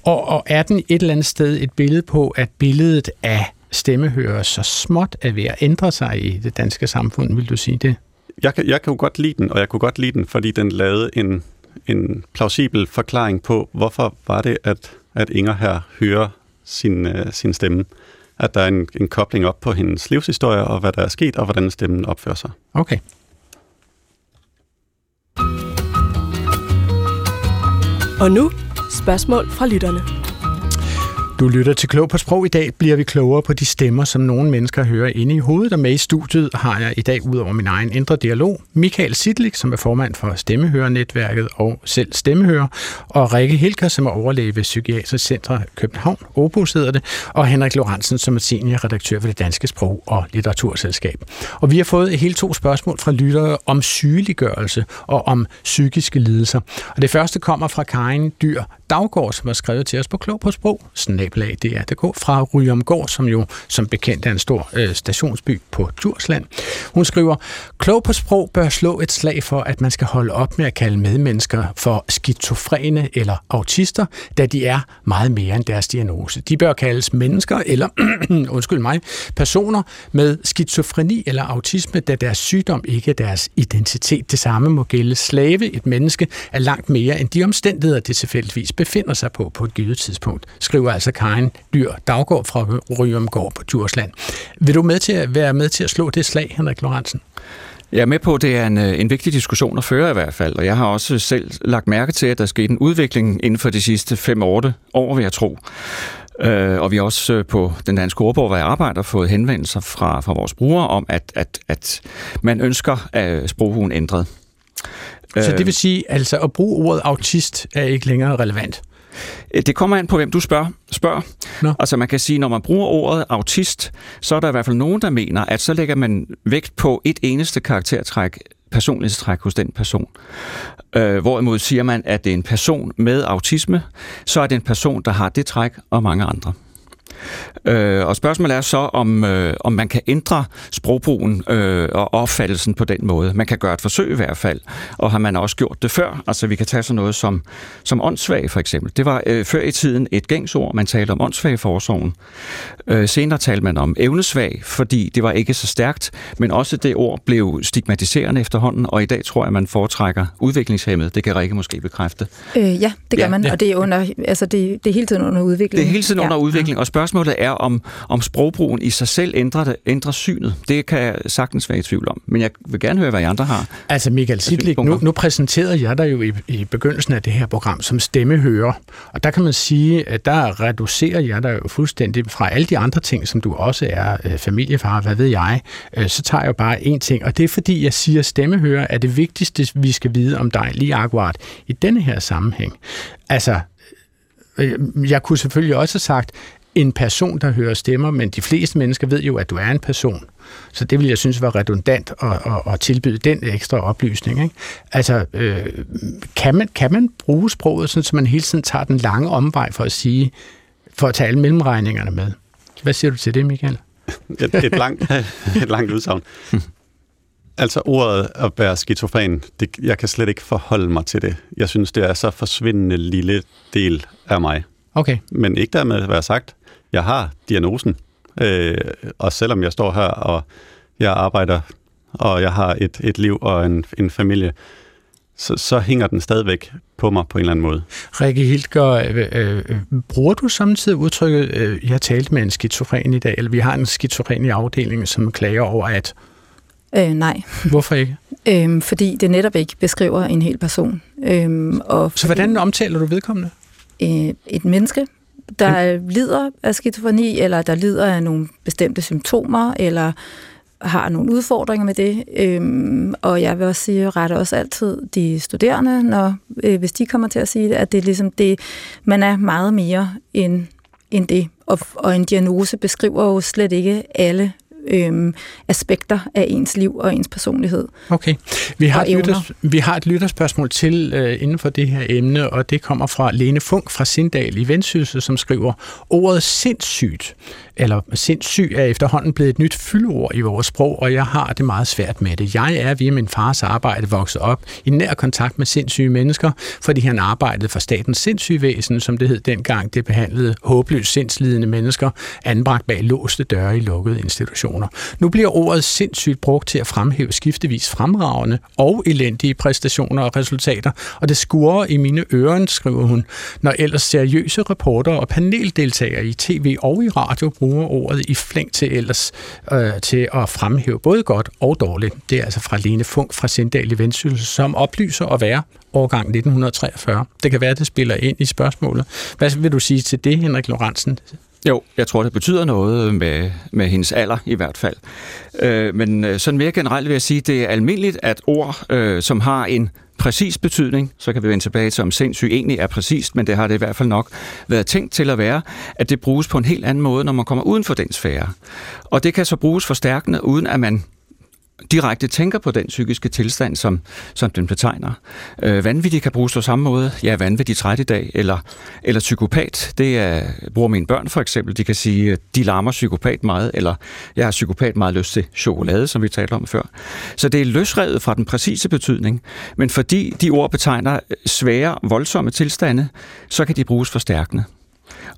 Og, og er den et eller andet sted et billede på, at billedet af stemmehører så småt er ved at ændre sig i det danske samfund, vil du sige det? Jeg kan, jeg kan jo godt lide den, og jeg kunne godt lide den, fordi den lavede en, en plausibel forklaring på, hvorfor var det, at, at Inger her hører sin, øh, sin stemme. At der er en, en kobling op på hendes livshistorie, og hvad der er sket, og hvordan stemmen opfører sig. Okay. Og nu spørgsmål fra lytterne. Du lytter til Klog på Sprog. I dag bliver vi klogere på de stemmer, som nogle mennesker hører inde i hovedet. Og med i studiet har jeg i dag, ud over min egen indre dialog, Michael Sidlik, som er formand for Stemmehørenetværket og selv stemmehører, og Rikke Hilker, som er overlæge ved Psykiatrisk Center København, Opus hedder det, og Henrik Lorentzen, som er seniorredaktør ved det Danske Sprog- og Litteraturselskab. Og vi har fået helt to spørgsmål fra lyttere om sygeliggørelse og om psykiske lidelser. Og det første kommer fra Karin Dyr Daggaard, som har skrevet til os på Klog på Sprog, snabelag DR.dk, fra Ryomgård, som jo som bekendt er en stor øh, stationsby på Djursland. Hun skriver, Klog på Sprog bør slå et slag for, at man skal holde op med at kalde medmennesker for skizofrene eller autister, da de er meget mere end deres diagnose. De bør kaldes mennesker eller, undskyld mig, personer med skizofreni eller autisme, da deres sygdom ikke er deres identitet. Det samme må gælde slave. Et menneske er langt mere end de omstændigheder, det tilfældigvis befinder sig på på et givet tidspunkt, skriver altså Karin Dyr Daggaard fra Ryomgård på Djursland. Vil du med til at være med til at slå det slag, Henrik Lorentzen? Jeg er med på, at det er en, øh, en vigtig diskussion at føre i hvert fald, og jeg har også selv lagt mærke til, at der er sket en udvikling inden for de sidste 5-8 år, vil jeg tro. Øh, og vi har også øh, på den danske ordbog, hvor jeg arbejder, fået henvendelser fra, fra vores brugere om, at, at, at man ønsker at sproghuen ændret. Så det vil sige, altså at bruge ordet autist er ikke længere relevant? Det kommer an på, hvem du spørger. spørger. No. Altså man kan sige, når man bruger ordet autist, så er der i hvert fald nogen, der mener, at så lægger man vægt på et eneste karaktertræk, personlighedstræk hos den person. Øh, hvorimod siger man, at det er en person med autisme, så er det en person, der har det træk og mange andre. Øh, og spørgsmålet er så, om, øh, om man kan ændre sprogbrugen øh, og opfattelsen på den måde. Man kan gøre et forsøg i hvert fald, og har man også gjort det før. Altså vi kan tage sådan noget som, som åndssvag for eksempel. Det var øh, før i tiden et gængsord, man talte om åndssvag i forsorgen. Øh, senere talte man om evnesvag, fordi det var ikke så stærkt, men også det ord blev stigmatiserende efterhånden, og i dag tror jeg, man foretrækker udviklingshemmet. Det kan Rikke måske bekræfte. Øh, ja, det gør Ja, man, og det er, under, altså det, det er hele tiden under udvikling. Det er hele tiden ja. under udvikling, og spørgsmålet er, om, om sprogbrugen i sig selv ændrer, det, ændrer synet. Det kan jeg sagtens være i tvivl om. Men jeg vil gerne høre, hvad I andre har. Altså Michael Sidlik, nu, nu præsenterede jeg dig jo i, i begyndelsen af det her program som stemmehører, og der kan man sige, at der reducerer jeg dig jo fuldstændig fra alle de andre ting, som du også er øh, familiefar, hvad ved jeg, øh, så tager jeg jo bare én ting, og det er fordi, jeg siger, at stemmehører er det vigtigste, vi skal vide om dig lige akkurat i denne her sammenhæng. Altså, øh, jeg kunne selvfølgelig også have sagt, en person, der hører stemmer, men de fleste mennesker ved jo, at du er en person. Så det vil jeg synes var redundant at, at, at tilbyde den ekstra oplysning. Ikke? Altså, øh, kan, man, kan man bruge sproget, sådan, så man hele tiden tager den lange omvej for at sige, for at tage alle mellemregningerne med? Hvad siger du til det, Michael? Et, et, langt, et langt udsagn. Altså ordet at være skizofren, det, jeg kan slet ikke forholde mig til det. Jeg synes, det er så forsvindende lille del af mig. Okay. Men ikke dermed at være sagt, jeg har diagnosen. Øh, og selvom jeg står her, og jeg arbejder, og jeg har et, et liv og en, en familie, så, så hænger den stadigvæk på mig på en eller anden måde. Rikke Hildger, øh, øh, bruger du samtidig udtrykket, øh, jeg talte med en skizofren i dag, eller vi har en skizofren i afdelingen, som klager over, at... Øh, nej. Hvorfor ikke? Øhm, fordi det netop ikke beskriver en hel person. Øhm, og Så hvordan omtaler du vedkommende? Øh, et menneske, der lider af skizofreni, eller der lider af nogle bestemte symptomer, eller har nogle udfordringer med det. Øhm, og jeg vil også sige, jeg retter også altid de studerende, når, øh, hvis de kommer til at sige det, at det er ligesom det, man er meget mere end, end det. Og, og en diagnose beskriver jo slet ikke alle øhm, aspekter af ens liv og ens personlighed. Okay. Vi har, et, lytters, vi har et lytterspørgsmål til øh, inden for det her emne, og det kommer fra Lene Funk fra Sindal i Vendsyssel, som skriver, ordet sindssygt, eller sindssyg er efterhånden blevet et nyt fyldord i vores sprog, og jeg har det meget svært med det. Jeg er via min fars arbejde vokset op i nær kontakt med sindssyge mennesker, fordi han arbejdede for statens sindssygevæsen, som det hed dengang, det behandlede håbløst sindslidende mennesker, anbragt bag låste døre i lukkede institutioner præstationer. Nu bliver ordet sindssygt brugt til at fremhæve skiftevis fremragende og elendige præstationer og resultater, og det skurrer i mine ører, skriver hun, når ellers seriøse reporter og paneldeltagere i tv og i radio bruger ordet i flæng til ellers øh, til at fremhæve både godt og dårligt. Det er altså fra Lene Funk fra Sindal i Vendsyssel, som oplyser at være årgang 1943. Det kan være, det spiller ind i spørgsmålet. Hvad vil du sige til det, Henrik Lorentzen? Jo, jeg tror, det betyder noget med, med hendes alder i hvert fald. Øh, men øh, sådan mere generelt vil jeg sige, det er almindeligt, at ord, øh, som har en præcis betydning, så kan vi vende tilbage til, om sindssyg egentlig er præcist, men det har det i hvert fald nok været tænkt til at være, at det bruges på en helt anden måde, når man kommer uden for den sfære. Og det kan så bruges forstærkende, uden at man direkte tænker på den psykiske tilstand, som, som den betegner. Øh, vanvittig kan bruges på samme måde. Ja, vanvittig træt i dag, eller, eller psykopat. Det er, bruger mine børn for eksempel. De kan sige, de larmer psykopat meget, eller jeg har psykopat meget lyst til chokolade, som vi talte om før. Så det er løsrevet fra den præcise betydning. Men fordi de ord betegner svære, voldsomme tilstande, så kan de bruges forstærkende.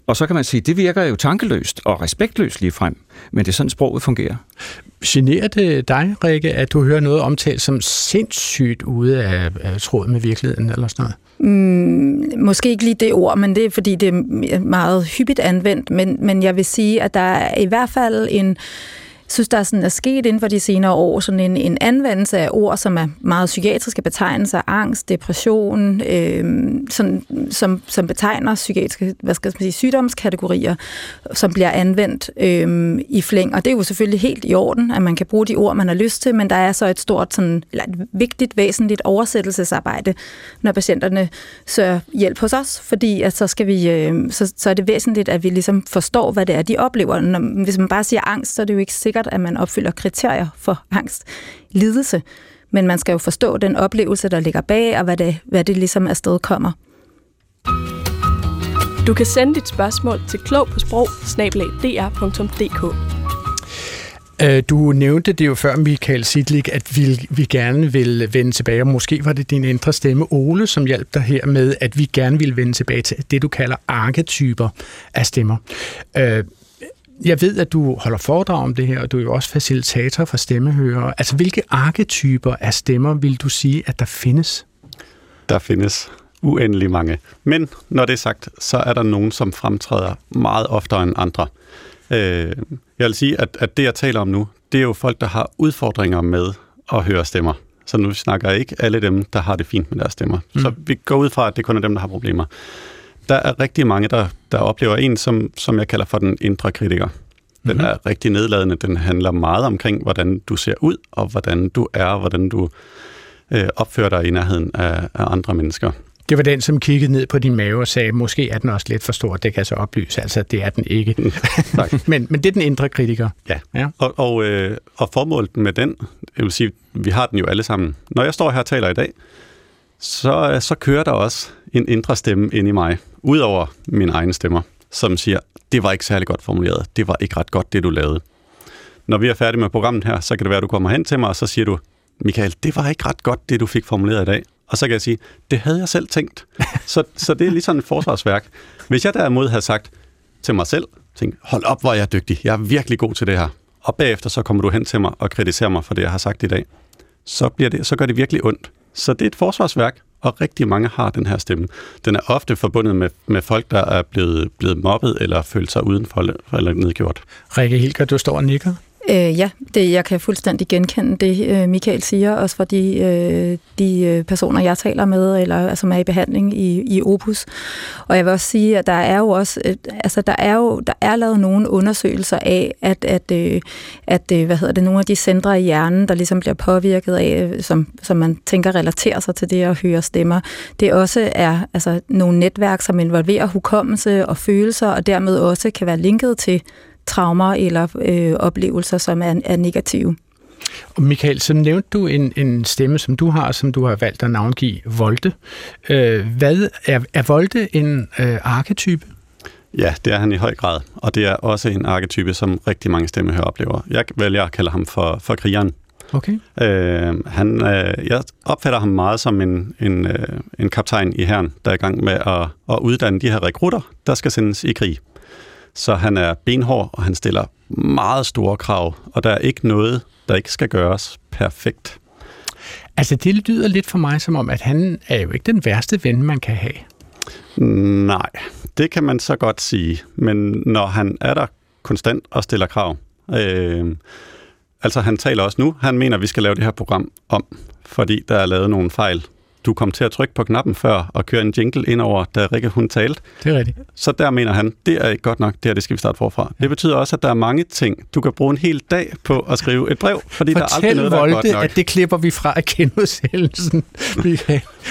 Og så kan man sige, det virker jo tankeløst og respektløst lige frem, men det er sådan, sproget fungerer. Generer det dig, Rikke, at du hører noget omtalt som sindssygt ude af, af tråd med virkeligheden eller sådan noget? Mm, måske ikke lige det ord, men det er fordi, det er meget hyppigt anvendt, men, men jeg vil sige, at der er i hvert fald en synes, der er, sådan, er sket inden for de senere år sådan en, en anvendelse af ord, som er meget psykiatriske betegnelser, angst, depression, øh, sådan, som, som betegner psykiatriske hvad skal man sige, sygdomskategorier, som bliver anvendt øh, i flæng. Og det er jo selvfølgelig helt i orden, at man kan bruge de ord, man har lyst til, men der er så et stort, sådan, eller et vigtigt, væsentligt oversættelsesarbejde, når patienterne søger hjælp hos os, fordi at så, skal vi, øh, så, så er det væsentligt, at vi ligesom forstår, hvad det er, de oplever. Når, hvis man bare siger angst, så er det jo ikke sikkert, at man opfylder kriterier for angst, lidelse. Men man skal jo forstå den oplevelse, der ligger bag, og hvad det, hvad det ligesom afsted kommer. Du kan sende dit spørgsmål til klog på sprog Du nævnte det jo før, Michael Sidlik, at vi, vi gerne vil vende tilbage, og måske var det din indre stemme, Ole, som hjalp dig her med, at vi gerne vil vende tilbage til det, du kalder arketyper af stemmer. Jeg ved, at du holder foredrag om det her, og du er jo også facilitator for stemmehører. Altså, hvilke arketyper af stemmer vil du sige, at der findes? Der findes uendelig mange. Men når det er sagt, så er der nogen, som fremtræder meget oftere end andre. Øh, jeg vil sige, at, at det, jeg taler om nu, det er jo folk, der har udfordringer med at høre stemmer. Så nu snakker jeg ikke alle dem, der har det fint med deres stemmer. Mm. Så vi går ud fra, at det kun er dem, der har problemer der er rigtig mange, der, der oplever en, som, som jeg kalder for den indre kritiker. Den mm-hmm. er rigtig nedladende. Den handler meget omkring, hvordan du ser ud, og hvordan du er, og hvordan du øh, opfører dig i nærheden af, af andre mennesker. Det var den, som kiggede ned på din mave og sagde, måske er den også lidt for stor, det kan jeg så oplyse. Altså, det er den ikke. men, men det er den indre kritiker. Ja, ja. og, og, øh, og formålet med den, jeg vil sige, vi har den jo alle sammen. Når jeg står her og taler i dag, så, øh, så kører der også en indre stemme ind i mig, udover min egen stemmer, som siger, det var ikke særlig godt formuleret, det var ikke ret godt, det du lavede. Når vi er færdige med programmet her, så kan det være, at du kommer hen til mig, og så siger du, Michael, det var ikke ret godt, det du fik formuleret i dag. Og så kan jeg sige, det havde jeg selv tænkt. så, så det er lige sådan et forsvarsværk. Hvis jeg derimod havde sagt til mig selv, tænk, hold op, hvor er jeg dygtig, jeg er virkelig god til det her. Og bagefter så kommer du hen til mig og kritiserer mig for det, jeg har sagt i dag. Så, bliver det, så gør det virkelig ondt. Så det er et forsvarsværk, og rigtig mange har den her stemme. Den er ofte forbundet med, med folk, der er blevet, blevet mobbet eller følt sig udenfor eller nedgjort. Rikke Hilger, du står og nikker. Øh, ja, det, jeg kan fuldstændig genkende det, øh, Michael siger, også for de, øh, de øh, personer, jeg taler med, eller altså, som er i behandling i, i Opus. Og jeg vil også sige, at der er jo også, øh, altså der er jo, der er lavet nogle undersøgelser af, at, at, øh, at hvad hedder det, nogle af de centre i hjernen, der ligesom bliver påvirket af, som, som man tænker relaterer sig til det at høre stemmer, det også er altså, nogle netværk, som involverer hukommelse og følelser, og dermed også kan være linket til traumer eller øh, oplevelser, som er, er negative. Og Michael, så nævnte du en, en stemme, som du har, som du har valgt at navngive Volte. Øh, hvad er, er Volte en øh, arketype? Ja, det er han i høj grad, og det er også en arketype, som rigtig mange stemmehører oplever. Jeg vælger at kalde ham for, for krigeren. Okay. Øh, han, øh, jeg opfatter ham meget som en, en, øh, en kaptajn i herren, der er i gang med at, at uddanne de her rekrutter, der skal sendes i krig. Så han er benhård, og han stiller meget store krav, og der er ikke noget, der ikke skal gøres perfekt. Altså, det lyder lidt for mig som om, at han er jo ikke den værste ven, man kan have. Nej, det kan man så godt sige. Men når han er der konstant og stiller krav, øh, altså han taler også nu, han mener, at vi skal lave det her program om, fordi der er lavet nogle fejl. Du kom til at trykke på knappen før og køre en jingle ind over, da Rikke hun talte. Det er rigtigt. Så der mener han, det er ikke godt nok, det her det skal vi starte forfra. Ja. Det betyder også, at der er mange ting, du kan bruge en hel dag på at skrive et brev, fordi Fortæl der er aldrig noget, der er godt Volte, nok. at det klipper vi fra af genudsendelsen.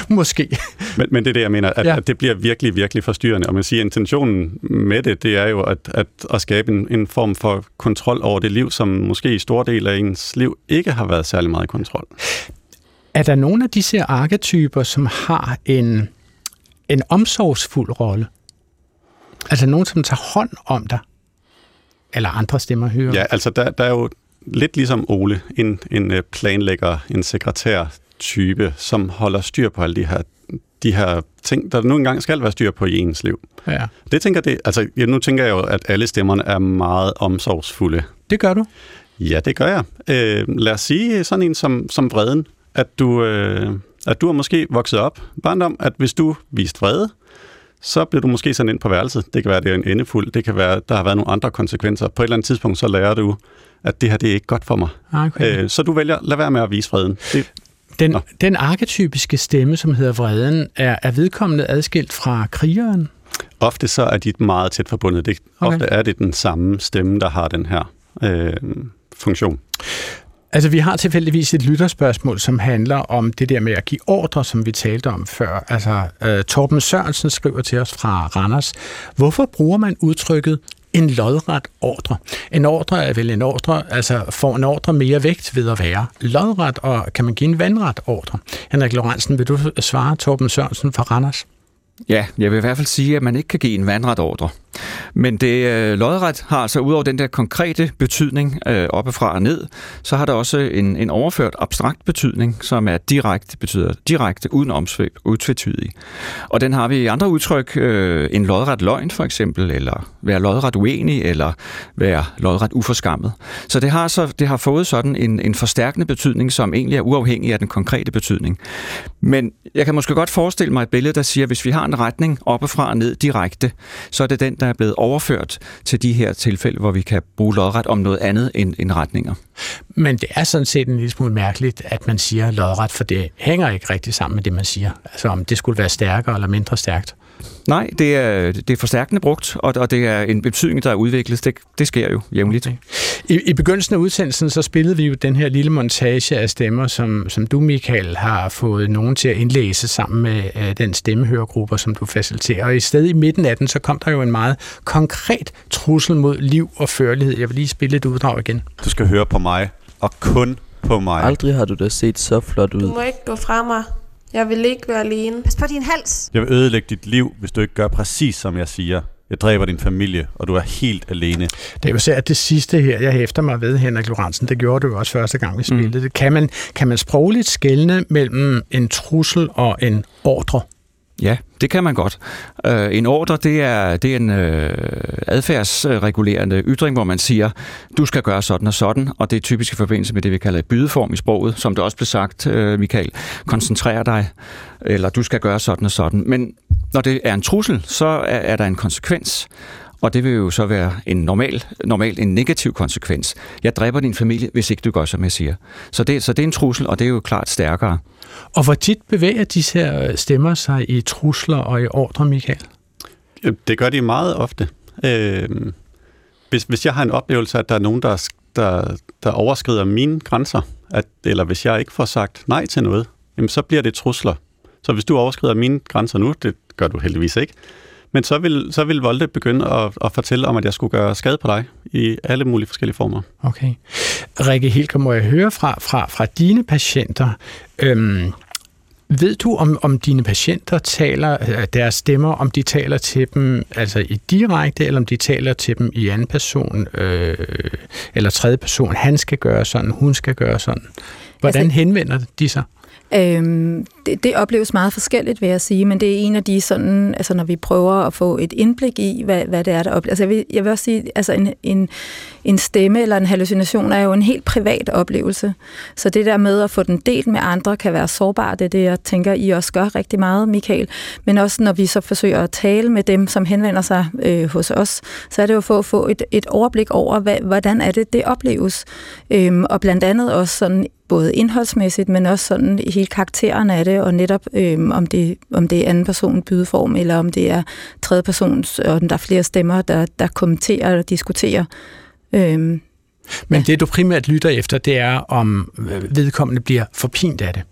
Måske. Men, men det er det, jeg mener, at, Ja. at det bliver virkelig, virkelig forstyrrende. Og man siger, intentionen med det, det er jo at, at, at skabe en, en form for kontrol over det liv, som måske i store del af ens liv ikke har været særlig meget i kontrol. Er der nogle af disse arketyper, som har en, en omsorgsfuld rolle? Altså nogen, som tager hånd om dig? Eller andre stemmer hører? Ja, altså der, der er jo lidt ligesom Ole, en, en øh, planlægger, en sekretær type, som holder styr på alle de her, de her ting, der nu engang skal være styr på i ens liv. Ja. Det tænker det, altså ja, nu tænker jeg jo, at alle stemmerne er meget omsorgsfulde. Det gør du? Ja, det gør jeg. Øh, lad os sige sådan en som, som vreden, at du, øh, at du er måske vokset op barndom, at hvis du viste vrede, så bliver du måske sådan ind på værelset. Det kan være, det er en endefuld. Det kan være, der har været nogle andre konsekvenser. På et eller andet tidspunkt, så lærer du, at det her, det er ikke godt for mig. Okay. Øh, så du vælger, lad være med at vise vreden. Det, Den, den arketypiske stemme, som hedder vreden, er, er vedkommende adskilt fra krigeren? ofte så er de meget tæt forbundet. Det, okay. Ofte er det den samme stemme, der har den her øh, funktion. Altså, vi har tilfældigvis et lytterspørgsmål, som handler om det der med at give ordre, som vi talte om før. Altså, øh, Torben Sørensen skriver til os fra Randers. Hvorfor bruger man udtrykket en lodret ordre? En ordre er vel en ordre, altså får en ordre mere vægt ved at være lodret, og kan man give en vandret ordre? Henrik Lorentzen, vil du svare Torben Sørensen fra Randers? Ja, jeg vil i hvert fald sige, at man ikke kan give en vandret ordre. Men det øh, lodret har altså udover den der konkrete betydning øh, oppefra og ned, så har der også en, en overført abstrakt betydning, som er direkte, betyder direkte, uden omsvøb, utvetydig. Og den har vi i andre udtryk, øh, en lodret løgn for eksempel, eller være lodret uenig, eller være lodret uforskammet. Så det har, så, det har fået sådan en, en forstærkende betydning, som egentlig er uafhængig af den konkrete betydning. Men jeg kan måske godt forestille mig et billede, der siger, at hvis vi har en retning oppefra og ned direkte, så er det den, der er blevet overført til de her tilfælde, hvor vi kan bruge lodret om noget andet end, end retninger. Men det er sådan set en lille smule mærkeligt, at man siger lodret, for det hænger ikke rigtig sammen med det, man siger. Altså om det skulle være stærkere eller mindre stærkt. Nej, det er, det er forstærkende brugt, og, og det er en betydning, der er udviklet. Det, det sker jo jævnligt. Okay. I, I begyndelsen af udsendelsen, så spillede vi jo den her lille montage af stemmer, som, som du, Michael, har fået nogen til at indlæse sammen med øh, den stemmehørergruppe, som du faciliterer. Og i stedet i midten af den, så kom der jo en meget konkret trussel mod liv og førlighed. Jeg vil lige spille et uddrag igen. Du skal høre på mig, og kun på mig. Aldrig har du da set så flot Du ud. må ikke gå fra mig. Jeg vil ikke være alene. Pas på din hals. Jeg vil ødelægge dit liv, hvis du ikke gør præcis, som jeg siger. Jeg dræber din familie, og du er helt alene. Det er jo særligt det sidste her, jeg hæfter mig ved, Henrik Lorentzen. Det gjorde du jo også første gang, vi spillede mm. det. Kan man, kan man sprogligt skelne mellem en trussel og en ordre? Ja, det kan man godt. Øh, en ordre, det er, det er en øh, adfærdsregulerende ytring, hvor man siger, du skal gøre sådan og sådan, og det er typisk i forbindelse med det, vi kalder et bydeform i sproget, som det også blev sagt, øh, Michael. Koncentrer dig, eller du skal gøre sådan og sådan. Men når det er en trussel, så er, er der en konsekvens, og det vil jo så være en normal, normalt en negativ konsekvens. Jeg dræber din familie, hvis ikke du gør, som jeg siger. Så det, så det er en trussel, og det er jo klart stærkere. Og hvor tit bevæger disse her stemmer sig i trusler og i ordre, Michael? Det gør de meget ofte. Øh, hvis, hvis jeg har en oplevelse at der er nogen, der, der, der overskrider mine grænser, at, eller hvis jeg ikke får sagt nej til noget, jamen så bliver det trusler. Så hvis du overskrider mine grænser nu, det gør du heldigvis ikke, men så vil, så vil Volte begynde at, at fortælle om, at jeg skulle gøre skade på dig i alle mulige forskellige former. Okay. Rikke Hilker, må jeg høre fra, fra, fra dine patienter, øhm, ved du, om, om dine patienter taler, øh, deres stemmer, om de taler til dem altså i direkte, eller om de taler til dem i anden person, øh, eller tredje person, han skal gøre sådan, hun skal gøre sådan. Hvordan Altså- henvender de sig? Øhm, det, det opleves meget forskelligt, vil jeg sige, men det er en af de sådan, altså når vi prøver at få et indblik i, hvad, hvad det er, der opleves. Altså jeg vil, jeg vil også sige, altså en, en, en stemme eller en hallucination er jo en helt privat oplevelse. Så det der med at få den delt med andre kan være sårbart. Det er det, jeg tænker, I også gør rigtig meget, Michael. Men også når vi så forsøger at tale med dem, som henvender sig øh, hos os, så er det jo for at få et, et overblik over, hvad, hvordan er det, det opleves. Øhm, og blandt andet også sådan både indholdsmæssigt, men også sådan hele karakteren af det, og netop øhm, om, det, om det er anden person bydeform, eller om det er tredje persons, og der er flere stemmer, der, der kommenterer og diskuterer. Øhm, Men ja. det, du primært lytter efter, det er, om øh, vedkommende bliver forpint af det.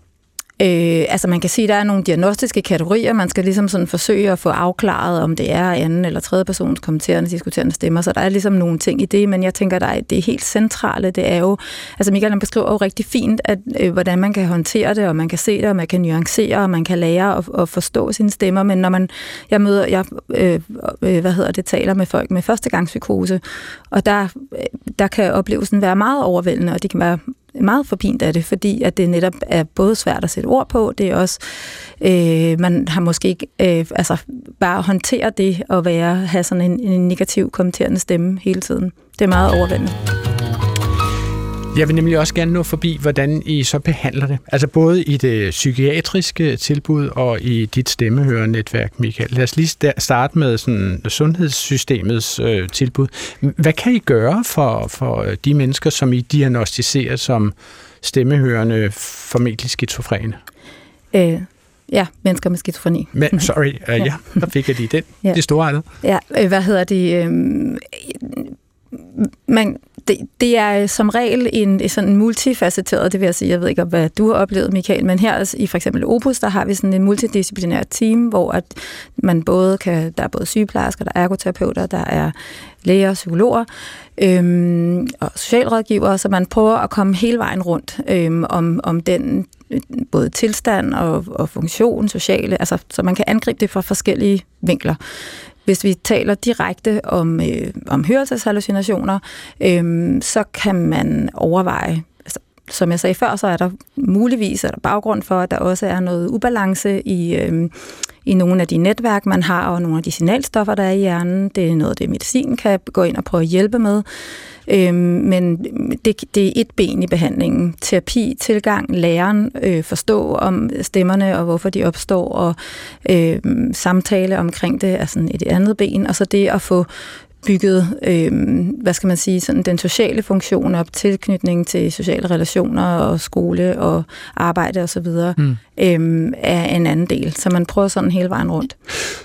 Øh, altså man kan sige, at der er nogle diagnostiske kategorier, man skal ligesom sådan forsøge at få afklaret, om det er anden eller tredje persons kommenterende, diskuterende stemmer, så der er ligesom nogle ting i det, men jeg tænker, at det er helt centrale, det er jo, altså Michael han beskriver jo rigtig fint, at, øh, hvordan man kan håndtere det, og man kan se det, og man kan nuancere, og man kan lære at, at forstå sine stemmer, men når man, jeg møder, jeg, øh, øh, hvad hedder det, taler med folk med førstegangspsykose, og der, øh, der kan oplevelsen være meget overvældende, og de kan være meget forpint af det, fordi at det netop er både svært at sætte ord på, det er også, øh, man har måske ikke, øh, altså bare håndtere det og være, have sådan en, en negativ kommenterende stemme hele tiden. Det er meget overvældende. Jeg vil nemlig også gerne nå forbi, hvordan I så behandler det. Altså både i det psykiatriske tilbud og i dit stemmehørenetværk, Michael. Lad os lige starte med sådan sundhedssystemets øh, tilbud. Hvad kan I gøre for, for de mennesker, som I diagnostiserer som stemmehørende formentlig skizofrene? Øh, Ja, mennesker med skizofreni. Men, sorry, uh, ja, der fik jeg lige den. ja. Det store andet. Ja, øh, hvad hedder det? Øh, man, det, det er øh, som regel en sådan multifacetteret, det vil jeg sige, jeg ved ikke, hvad du har oplevet, Michael, men her i for eksempel Opus, der har vi sådan en multidisciplinær team, hvor at man både kan, der er både sygeplejersker, der er ergoterapeuter, der er læger, psykologer øhm, og socialrådgivere, så man prøver at komme hele vejen rundt øhm, om, om den øh, både tilstand og, og funktion, sociale, altså, så man kan angribe det fra forskellige vinkler. Hvis vi taler direkte om, øh, om hørelseshallucinationer, øh, så kan man overveje, altså, som jeg sagde før, så er der muligvis er der baggrund for, at der også er noget ubalance i, øh, i nogle af de netværk, man har, og nogle af de signalstoffer, der er i hjernen. Det er noget, det medicin kan gå ind og prøve at hjælpe med. Øh, men det, det er et ben i behandlingen. Terapi, tilgang, læren, øh, forstå om stemmerne og hvorfor de opstår, og øh, samtale omkring det er sådan et andet ben, og så det at få bygget, øh, hvad skal man sige, sådan den sociale funktion op, tilknytning til sociale relationer og skole og arbejde osv., mm. øh, er en anden del. Så man prøver sådan hele vejen rundt.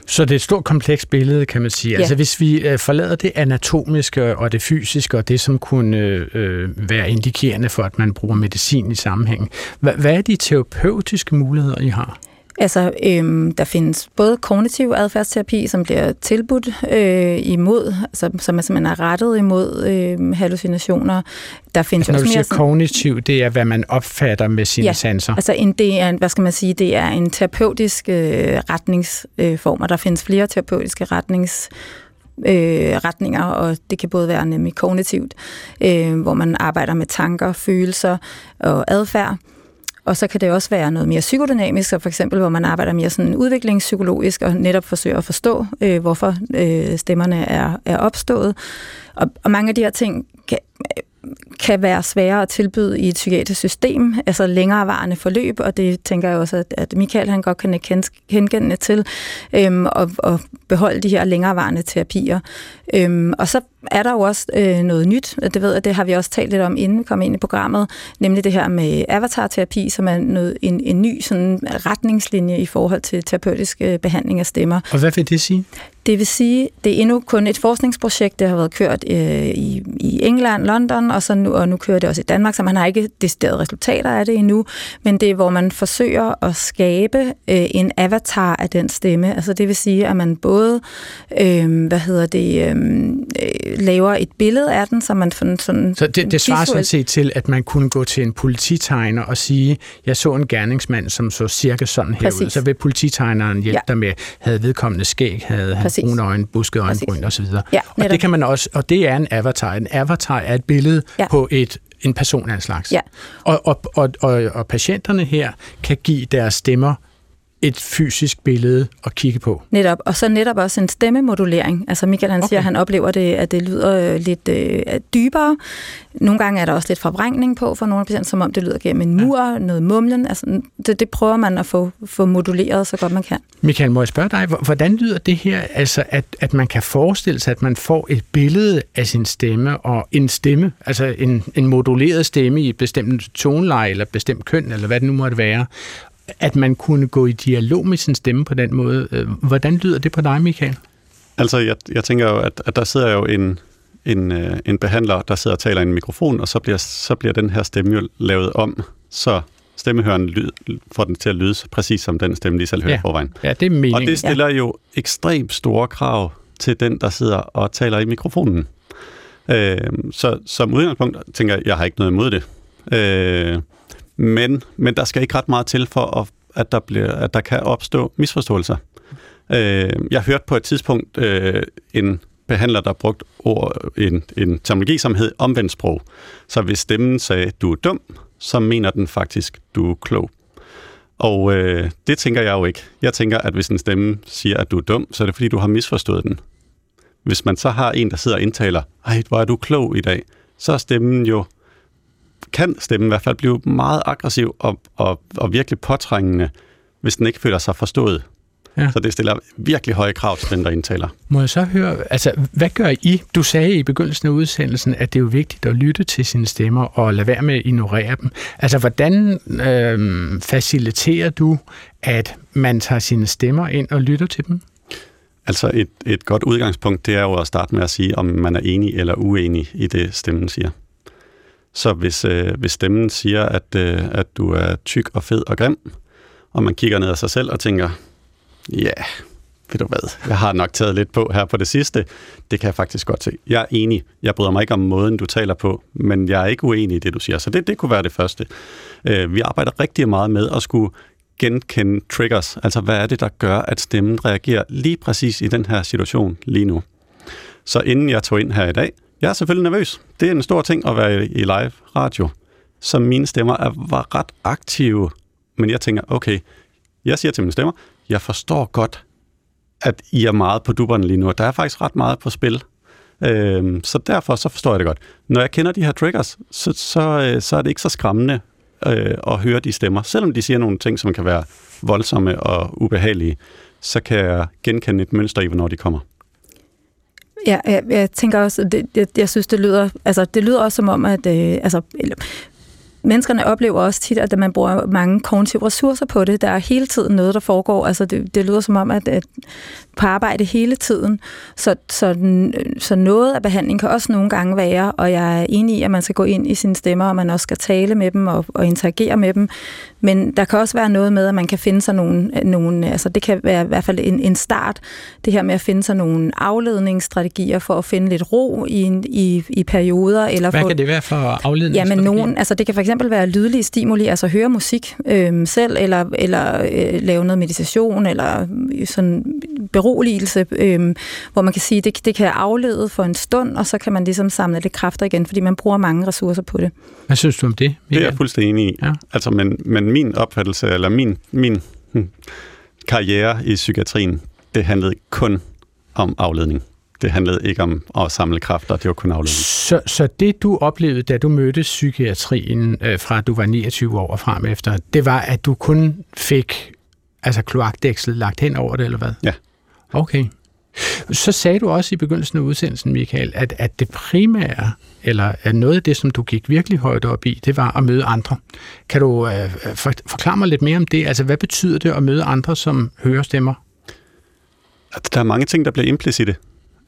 Så det er et stort komplekst billede, kan man sige. Ja. Altså hvis vi øh, forlader det anatomiske og det fysiske og det, som kunne øh, være indikerende for, at man bruger medicin i sammenhæng. Hvad, hvad er de terapeutiske muligheder, I har? Altså, øhm, der findes både kognitiv adfærdsterapi, som bliver tilbudt øh, imod, altså, som er simpelthen er rettet imod øh, hallucinationer. Der findes altså, når også du siger sådan, kognitiv, det er, hvad man opfatter med sine ja, sanser? altså en, det er, hvad skal man sige, det er en terapeutisk øh, retningsform, og der findes flere terapeutiske retnings øh, retninger, og det kan både være nemlig kognitivt, øh, hvor man arbejder med tanker, følelser og adfærd, og så kan det også være noget mere psykodynamisk, for eksempel hvor man arbejder mere sådan udviklingspsykologisk og netop forsøger at forstå, øh, hvorfor øh, stemmerne er, er opstået. Og, og mange af de her ting kan, kan være svære at tilbyde i et psykiatrisk system, altså længerevarende forløb, og det tænker jeg også, at, at Michael han godt kan genkende til, øhm, og, og beholde de her længerevarende terapier. Øhm, og så er der jo også øh, noget nyt, det ved jeg, det har vi også talt lidt om, inden vi kom ind i programmet, nemlig det her med avatar-terapi, som er noget, en, en ny sådan, retningslinje i forhold til terapeutisk øh, behandling af stemmer. Og hvad vil det sige? Det vil sige, det er endnu kun et forskningsprojekt, der har været kørt øh, i, i England, London, og, så nu, og nu kører det også i Danmark, så man har ikke deciderede resultater af det endnu, men det er, hvor man forsøger at skabe øh, en avatar af den stemme. Altså det vil sige, at man både, øh, hvad hedder det, øh, laver et billede af den, så man sådan... sådan så det, det svarer sådan set til, at man kunne gå til en polititegner og sige, jeg så en gerningsmand, som så cirka sådan her ud. Så vil polititegneren hjælpe ja. dig med, havde vedkommende skæg, havde han brune øjne, busket øjenbryn osv. Ja, og det kan man også, og det er en avatar. En avatar er et billede ja. på et en person af en slags. Ja. Og, og, og, og, og patienterne her kan give deres stemmer et fysisk billede at kigge på. Netop, og så netop også en stemmemodulering. Altså Michael han okay. siger, at han oplever det, at det lyder øh, lidt øh, dybere. Nogle gange er der også lidt forbrængning på for nogle patienter, som om det lyder gennem en mur, ja. noget mumlen. Altså, det, det prøver man at få, få moduleret så godt man kan. Michael, må jeg spørge dig, hvordan lyder det her, altså at, at man kan forestille sig, at man får et billede af sin stemme, og en stemme, altså en, en moduleret stemme i et bestemt toneleje, eller bestemt køn, eller hvad det nu måtte være, at man kunne gå i dialog med sin stemme på den måde. Øh, Hvordan lyder det på dig, Michael? Altså, jeg, jeg tænker jo, at, at der sidder jo en, en, øh, en behandler, der sidder og taler i en mikrofon, og så bliver, så bliver den her stemme jo lavet om, så stemmehøren lyd, får den til at lyde præcis som den stemme, de selv hører Ja. forvejen. Ja, det er meningen. Og det stiller jo ekstremt store krav til den, der sidder og taler i mikrofonen. Øh, så som udgangspunkt tænker jeg, jeg har ikke noget imod det. Øh, men, men der skal ikke ret meget til for, at, at, der, bliver, at der kan opstå misforståelser. Øh, jeg hørte på et tidspunkt øh, en behandler, der brugte ord, en, en terminologi, som hed omvendt sprog. Så hvis stemmen sagde, du er dum, så mener den faktisk, du er klog. Og øh, det tænker jeg jo ikke. Jeg tænker, at hvis en stemme siger, at du er dum, så er det fordi, du har misforstået den. Hvis man så har en, der sidder og indtaler, ej, hvor er du klog i dag, så er stemmen jo, kan stemmen i hvert fald blive meget aggressiv og, og, og virkelig påtrængende, hvis den ikke føler sig forstået. Ja. Så det stiller virkelig høje krav til den, der indtaler. Må jeg så høre, altså, hvad gør I? Du sagde i begyndelsen af udsendelsen, at det er jo vigtigt at lytte til sine stemmer og lade være med at ignorere dem. Altså, hvordan øh, faciliterer du, at man tager sine stemmer ind og lytter til dem? Altså et, et godt udgangspunkt, det er jo at starte med at sige, om man er enig eller uenig i det, stemmen siger. Så hvis, øh, hvis stemmen siger, at, øh, at du er tyk og fed og grim, og man kigger ned ad sig selv og tænker, ja, yeah, ved du hvad, jeg har nok taget lidt på her på det sidste, det kan jeg faktisk godt se. Jeg er enig, jeg bryder mig ikke om måden, du taler på, men jeg er ikke uenig i det, du siger. Så det, det kunne være det første. Øh, vi arbejder rigtig meget med at skulle genkende triggers, altså hvad er det, der gør, at stemmen reagerer lige præcis i den her situation lige nu. Så inden jeg tog ind her i dag, jeg er selvfølgelig nervøs. Det er en stor ting at være i live radio. Så mine stemmer er, var ret aktive, men jeg tænker, okay, jeg siger til mine stemmer, jeg forstår godt, at I er meget på dupperne lige nu, og der er faktisk ret meget på spil. Øhm, så derfor så forstår jeg det godt. Når jeg kender de her triggers, så, så, øh, så er det ikke så skræmmende øh, at høre de stemmer. Selvom de siger nogle ting, som kan være voldsomme og ubehagelige, så kan jeg genkende et mønster i, hvornår de kommer. Ja, jeg, jeg tænker også, det, jeg, jeg synes, det lyder, altså, det lyder også som om, at øh, altså, eller, menneskerne oplever også tit, at man bruger mange kognitive ressourcer på det. Der er hele tiden noget, der foregår. Altså, det, det lyder som om, at, at på arbejde hele tiden. Så, så, så noget af behandling kan også nogle gange være, og jeg er enig i, at man skal gå ind i sine stemmer, og man også skal tale med dem og, og interagere med dem. Men der kan også være noget med, at man kan finde sig nogle, nogle altså det kan være i hvert fald en, en start, det her med at finde sig nogle afledningsstrategier for at finde lidt ro i, i, i perioder. Eller Hvad få, kan det være for afledning? Ja, men nogen, altså det kan for eksempel være lydlige stimuli, altså høre musik øhm, selv, eller, eller øh, lave noget meditation, eller sådan beroligelse, øhm, hvor man kan sige, det, det kan aflede for en stund, og så kan man ligesom samle lidt kræfter igen, fordi man bruger mange ressourcer på det. Hvad synes du om det? Det er jeg fuldstændig enig i. Ja. Altså, men, men min opfattelse, eller min, min hm, karriere i psykiatrien, det handlede kun om afledning. Det handlede ikke om at samle kræfter, det var kun afledning. Så, så det, du oplevede, da du mødte psykiatrien øh, fra du var 29 år og frem efter, det var, at du kun fik altså kloakdæksel lagt hen over det, eller hvad? Ja. Okay. Så sagde du også i begyndelsen af udsendelsen, Michael, at, at det primære, eller at noget af det, som du gik virkelig højt op i, det var at møde andre. Kan du øh, for, forklare mig lidt mere om det? Altså, hvad betyder det at møde andre, som hører stemmer? At der er mange ting, der bliver implicite.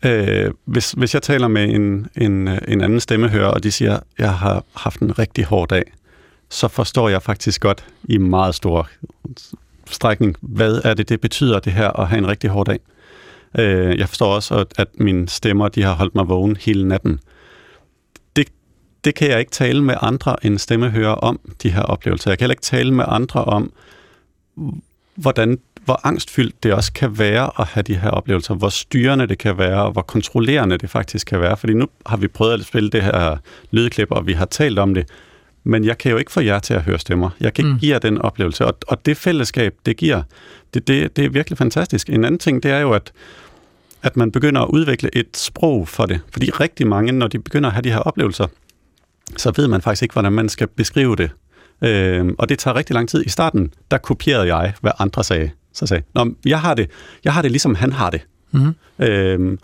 Øh, hvis, hvis jeg taler med en, en, øh, en anden stemmehører, og de siger, jeg har haft en rigtig hård dag, så forstår jeg faktisk godt i meget stor strækning, hvad er det, det betyder det her at have en rigtig hård dag. Øh, jeg forstår også, at, at mine stemmer, de har holdt mig vågen hele natten. Det, det kan jeg ikke tale med andre end stemmehører om, de her oplevelser. Jeg kan heller ikke tale med andre om, hvordan, hvor angstfyldt det også kan være at have de her oplevelser, hvor styrende det kan være, og hvor kontrollerende det faktisk kan være. Fordi nu har vi prøvet at spille det her lydklip, og vi har talt om det, men jeg kan jo ikke få jer til at høre stemmer. Jeg kan ikke Mm. give jer den oplevelse, og, og det fællesskab, det giver, det, det, det er virkelig fantastisk. En anden ting, det er jo, at at man begynder at udvikle et sprog for det. Fordi rigtig mange, når de begynder at have de her oplevelser, så ved man faktisk ikke, hvordan man skal beskrive det. Øh, og det tager rigtig lang tid. I starten, der kopierede jeg, hvad andre sagde. Så sagde jeg, Nå, jeg har det, jeg har det ligesom han har det. Mhm. Øh,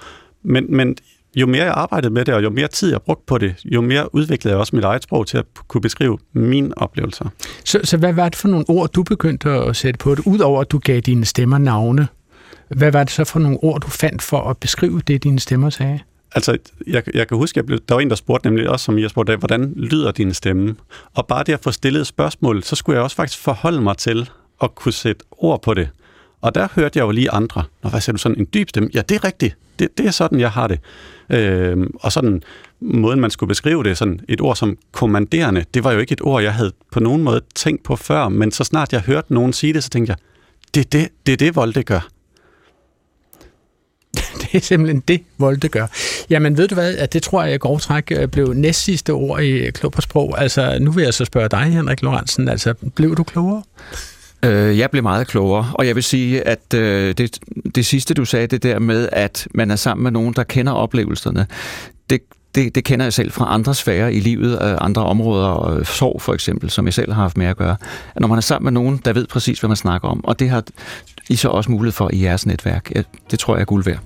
men, men jo mere jeg arbejdede med det, og jo mere tid jeg brugte på det, jo mere udviklede jeg også mit eget sprog til at kunne beskrive mine oplevelser. Så, så hvad var det for nogle ord, du begyndte at sætte på det, udover at du gav dine stemmer navne? Hvad var det så for nogle ord, du fandt for at beskrive det, dine stemmer sagde? Altså, jeg, jeg kan huske, jeg blev, der var en, der spurgte nemlig også, som jeg spurgte, hvordan lyder din stemme? Og bare det at få stillet et spørgsmål, så skulle jeg også faktisk forholde mig til at kunne sætte ord på det. Og der hørte jeg jo lige andre. Nå, hvad siger du, sådan en dyb stemme? Ja, det er rigtigt. Det, det er sådan, jeg har det. Øh, og sådan måden, man skulle beskrive det, sådan et ord som kommanderende, det var jo ikke et ord, jeg havde på nogen måde tænkt på før, men så snart jeg hørte nogen sige det, så tænkte jeg, det er det, det, er det Volde gør. Det er simpelthen det, Volde gør. Jamen ved du hvad, at det tror jeg at grov træk øh, blev næst sidste ord i Klog på Sprog. Altså nu vil jeg så spørge dig, Henrik Lorentzen, altså blev du klogere? Øh, jeg blev meget klogere, og jeg vil sige, at øh, det, det sidste, du sagde, det der med, at man er sammen med nogen, der kender oplevelserne, det, det, det kender jeg selv fra andre sfærer i livet, øh, andre områder, øh, sorg for eksempel, som jeg selv har haft med at gøre. At når man er sammen med nogen, der ved præcis, hvad man snakker om, og det har I så også mulighed for i jeres netværk. Øh, det tror jeg er guld værd.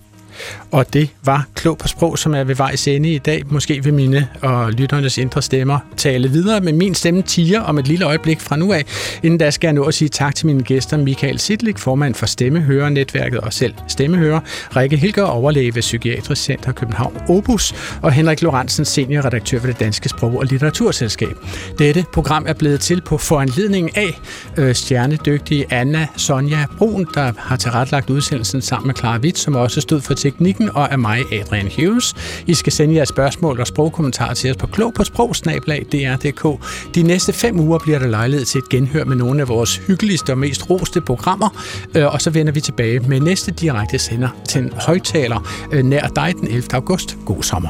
Og det var Klog på Sprog, som er ved vejs ende i dag. Måske vil mine og lytternes indre stemmer tale videre med min stemme tiger om et lille øjeblik fra nu af. Inden da skal jeg nå at sige tak til mine gæster, Michael Sidlik, formand for Stemmehører-netværket og selv stemmehører, Rikke Hilger, overlæge ved Psykiatrisk Center København Obus, og Henrik Lorentzen, seniorredaktør ved det Danske Sprog- og Litteraturselskab. Dette program er blevet til på foranledning af øh, stjernedygtige Anna Sonja Brun, der har tilrettelagt udsendelsen sammen med Clara Witt, som også stod for teknikken, og af mig, Adrian Hughes. I skal sende jeres spørgsmål og sprogkommentarer til os på klog på sprogsnablag.dr.dk. De næste fem uger bliver der lejlighed til et genhør med nogle af vores hyggeligste og mest roste programmer, øh, og så vender vi tilbage med næste direkte sender til en højtaler øh, nær dig den 11. august. God sommer.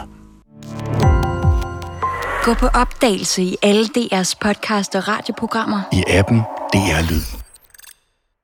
Gå på opdagelse i alle DR's podcast og radioprogrammer. I appen DR Lyd.